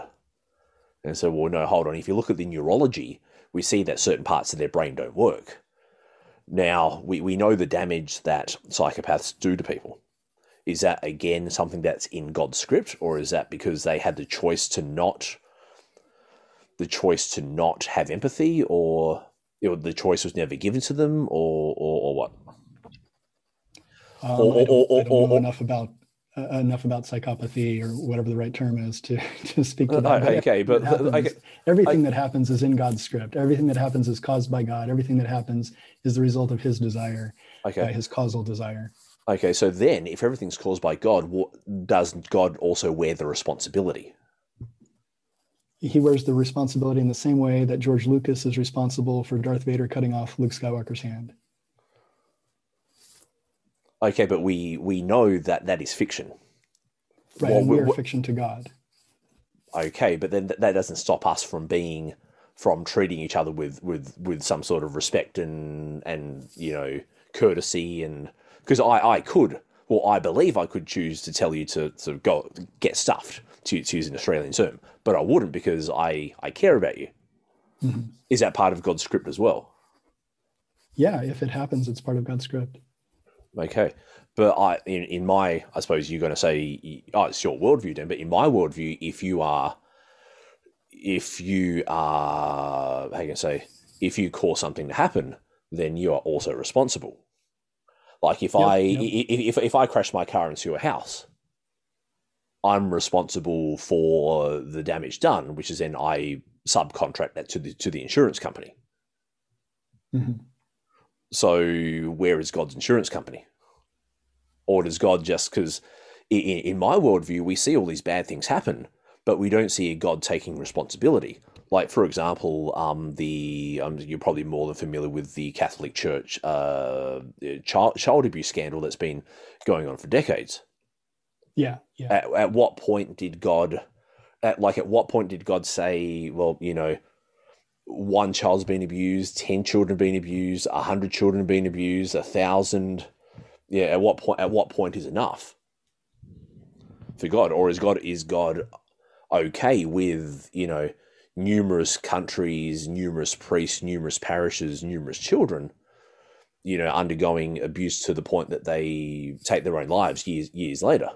And so, well, no, hold on. If you look at the neurology, we see that certain parts of their brain don't work. Now, we, we know the damage that psychopaths do to people. Is that, again, something that's in God's script, or is that because they had the choice to not, the choice to not have empathy, or, or the choice was never given to them, or, or, or what? Um, Or- I don't, or- I don't or- know enough about uh, enough about psychopathy or whatever the right term is to to speak to Uh, that. okay, but- that happens, okay, everything that happens is in God's script. Everything that happens is caused by God. Everything that happens is the result of His desire, uh, Okay. His causal desire. Okay, so then if everything's caused by God, what, does God also wear the responsibility? He wears the responsibility in the same way that George Lucas is responsible for Darth Vader cutting off Luke Skywalker's hand. Okay, but we we know that that is fiction. Right, Well, and we we- are we- fiction to God. Okay, but then th- that doesn't stop us from being from treating each other with with with some sort of respect and and you know courtesy and because I I could well I believe I could choose to tell you to to go get stuffed to, to use an Australian term, but I wouldn't because I I care about you. Mhm. Is that part of God's script as well? Yeah, if it happens, it's part of God's script. Okay, but I in, in my I suppose you're going to say oh it's your worldview then, but in my worldview, if you are if you are how can I say if you cause something to happen, then you are also responsible. Like if Yep, I yep. if if I crash my car into a house, I'm responsible for the damage done, which is then I subcontract that to the to the insurance company. Mhm. So where is God's insurance company? Or does God just because in, in my worldview we see all these bad things happen, but we don't see God taking responsibility. Like for example, um, the um, you're probably more than familiar with the Catholic Church uh, child child abuse scandal that's been going on for decades. Yeah, yeah. At, at what point did God, at like at what point did God say, well, you know, one child's been abused, ten children have been abused, a hundred children have been abused, a thousand? Yeah, at what point? At what point is enough for God, or is God is God okay with you know numerous countries, numerous priests, numerous parishes, numerous children? You know, undergoing abuse to the point that they take their own lives years years later.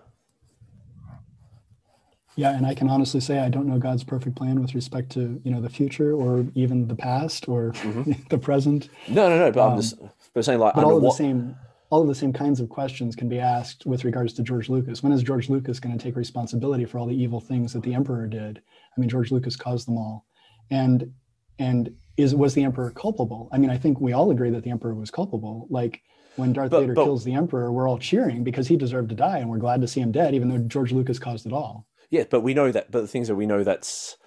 Yeah, and I can honestly say I don't know God's perfect plan with respect to you know the future or even the past or Mhm. the present. No, no, no. But I'm Um, just but saying like But all of what? the same all of the same kinds of questions can be asked with regards to George Lucas. When is George Lucas going to take responsibility for all the evil things that the emperor did? I mean, George Lucas caused them all, and and is was the emperor culpable? I mean, I think we all agree that the emperor was culpable. Like when Darth But- Vader but- kills the emperor, we're all cheering because he deserved to die, and we're glad to see him dead, even though George Lucas caused it all. Yeah, but we know that. But the things that we know that's.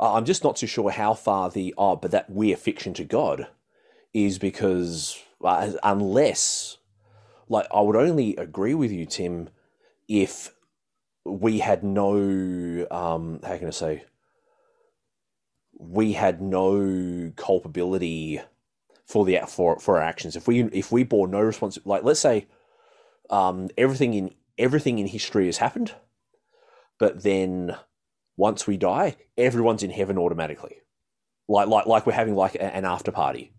I'm just not too sure how far the oh, but that we're fiction to God is because uh, unless, like, I would only agree with you, Tim, if we had no um, how can I say we had no culpability for the for for our actions. If we if we bore no responsibility, like let's say um, everything in everything in history has happened, but then once we die, everyone's in heaven automatically, like like like we're having like an after party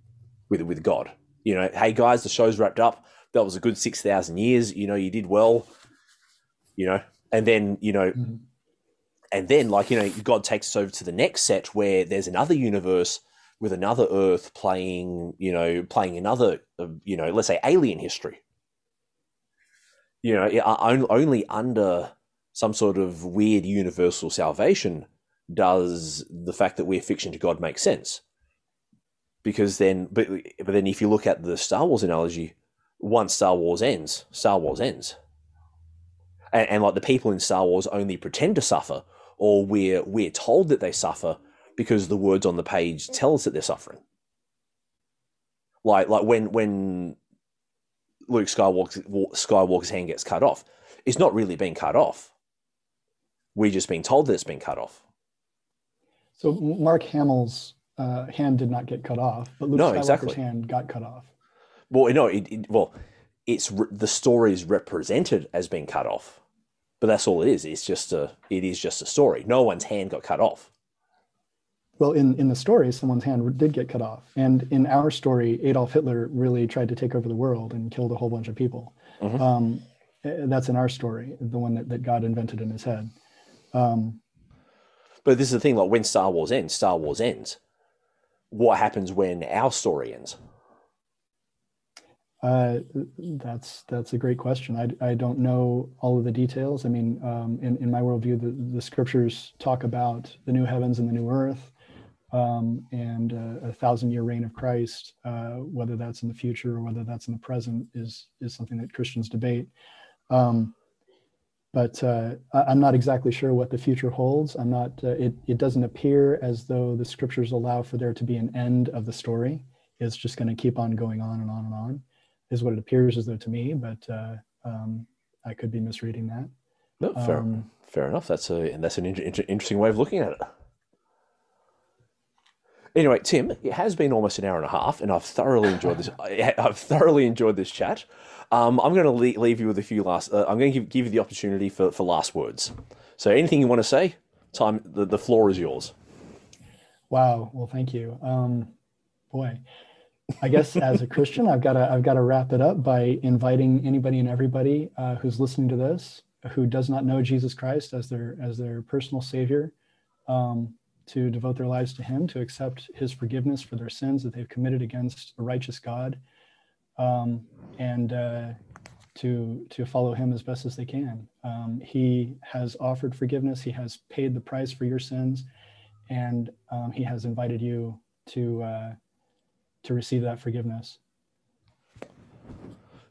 with with God. You know, hey guys, the show's wrapped up. That was a good six thousand years. You know, you did well. You know, and then you know Mhm. and then like you know god takes us over to the next set where there's another universe with another earth playing you know playing another uh, you know let's say alien history you know only under some sort of weird universal salvation does the fact that we're fiction to god make sense because then but but then if you look at the star wars analogy once star wars ends star wars ends and, and like the people in Star Wars only pretend to suffer, or we're we're told that they suffer because the words on the page tell us that they're suffering. Like like when when Luke Skywalker's, Skywalker's hand gets cut off, it's not really being cut off. We're just being told that it's been cut off. So Mark Hamill's uh, hand did not get cut off, but Luke No, Skywalker's exactly. hand got cut off. Well, no, it, it, well, it's re- the story is represented as being cut off, but that's all it is. It's just a it is just a story. No one's hand got cut off. Well, in, in the story, someone's hand did get cut off. And in our story, Adolf Hitler really tried to take over the world and killed a whole bunch of people. Mhm. Um, eh, that's in our story, the one that, that God invented in his head. Um, But this is the thing: like when Star Wars ends, Star Wars ends. What happens when our story ends? uh, that's that's a great question. I, I don't know all of the details. I mean, um, in, in my worldview, the, the scriptures talk about the new heavens and the new earth. um, and uh, a thousand year reign of Christ, uh, whether that's in the future or whether that's in the present, is is something that Christians debate. Um, but uh, I'm not exactly sure what the future holds. I'm not. Uh, it it doesn't appear as though the scriptures allow for there to be an end of the story. It's just going to keep on going on and on and on, is what it appears as though to me. But uh, um, I could be misreading that. No, fair, um, fair enough. That's a and that's an inter- interesting way of looking at it. Anyway, Tim, it has been almost an hour and a half, and I've thoroughly enjoyed this. I've thoroughly enjoyed this chat. Um, I'm going to leave you with a few last. Uh, I'm going to give, give you the opportunity for, for last words. So, anything you want to say? Tim. The, the floor is yours. Wow. Well, thank you. Um, boy, I guess as a Christian, I've got to I've got to wrap it up by inviting anybody and everybody uh, who's listening to this who does not know Jesus Christ as their as their personal Savior. Um, to devote their lives to Him, to accept His forgiveness for their sins that they've committed against a righteous God, um, and uh, to to follow Him as best as they can. Um, he has offered forgiveness. He has paid the price for your sins, and um, He has invited you to uh, to receive that forgiveness.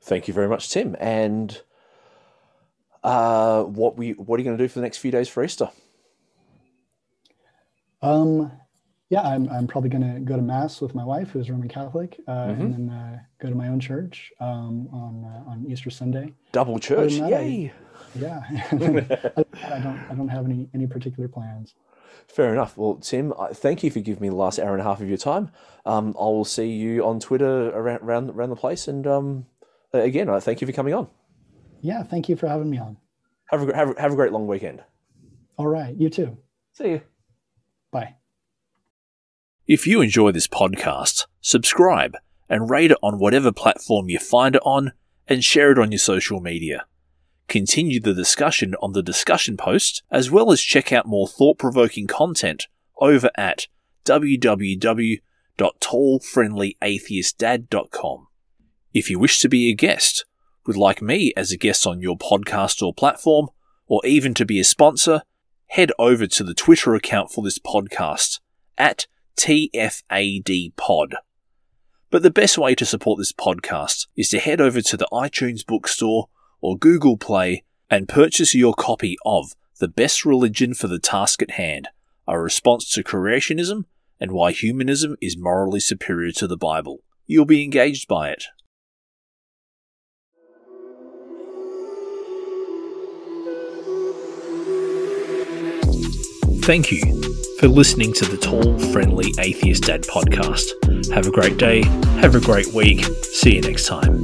Thank you very much, Tim. And uh, what we what are you going to do for the next few days for Easter? Um, yeah, I'm, I'm probably going to go to mass with my wife, who's Roman Catholic, uh, mm-hmm. and then uh, go to my own church um, on uh, on Easter Sunday. Double church, that, yay! I, yeah, I don't I don't have any any particular plans. Fair enough. Well, Tim, thank you for giving me the last hour and a half of your time. Um, I will see you on Twitter around around, around the place, and um, again, I thank you for coming on. Yeah, thank you for having me on. Have a have, have a great long weekend. All right, you too. See you. Bye. If you enjoy this podcast, subscribe and rate it on whatever platform you find it on and share it on your social media. Continue the discussion on the discussion post, as well as check out more thought provoking content over at www.tallfriendlyatheistdad.com. If you wish to be a guest, would like me as a guest on your podcast or platform, or even to be a sponsor, head over to the Twitter account for this podcast at TFADpod. But the best way to support this podcast is to head over to the iTunes bookstore or Google Play and purchase your copy of The Best Religion for the Task at Hand, a response to creationism and why humanism is morally superior to the Bible. You'll be engaged by it. Thank you for listening to the Tall, Friendly Atheist Dad podcast. Have a great day, have a great week. See you next time.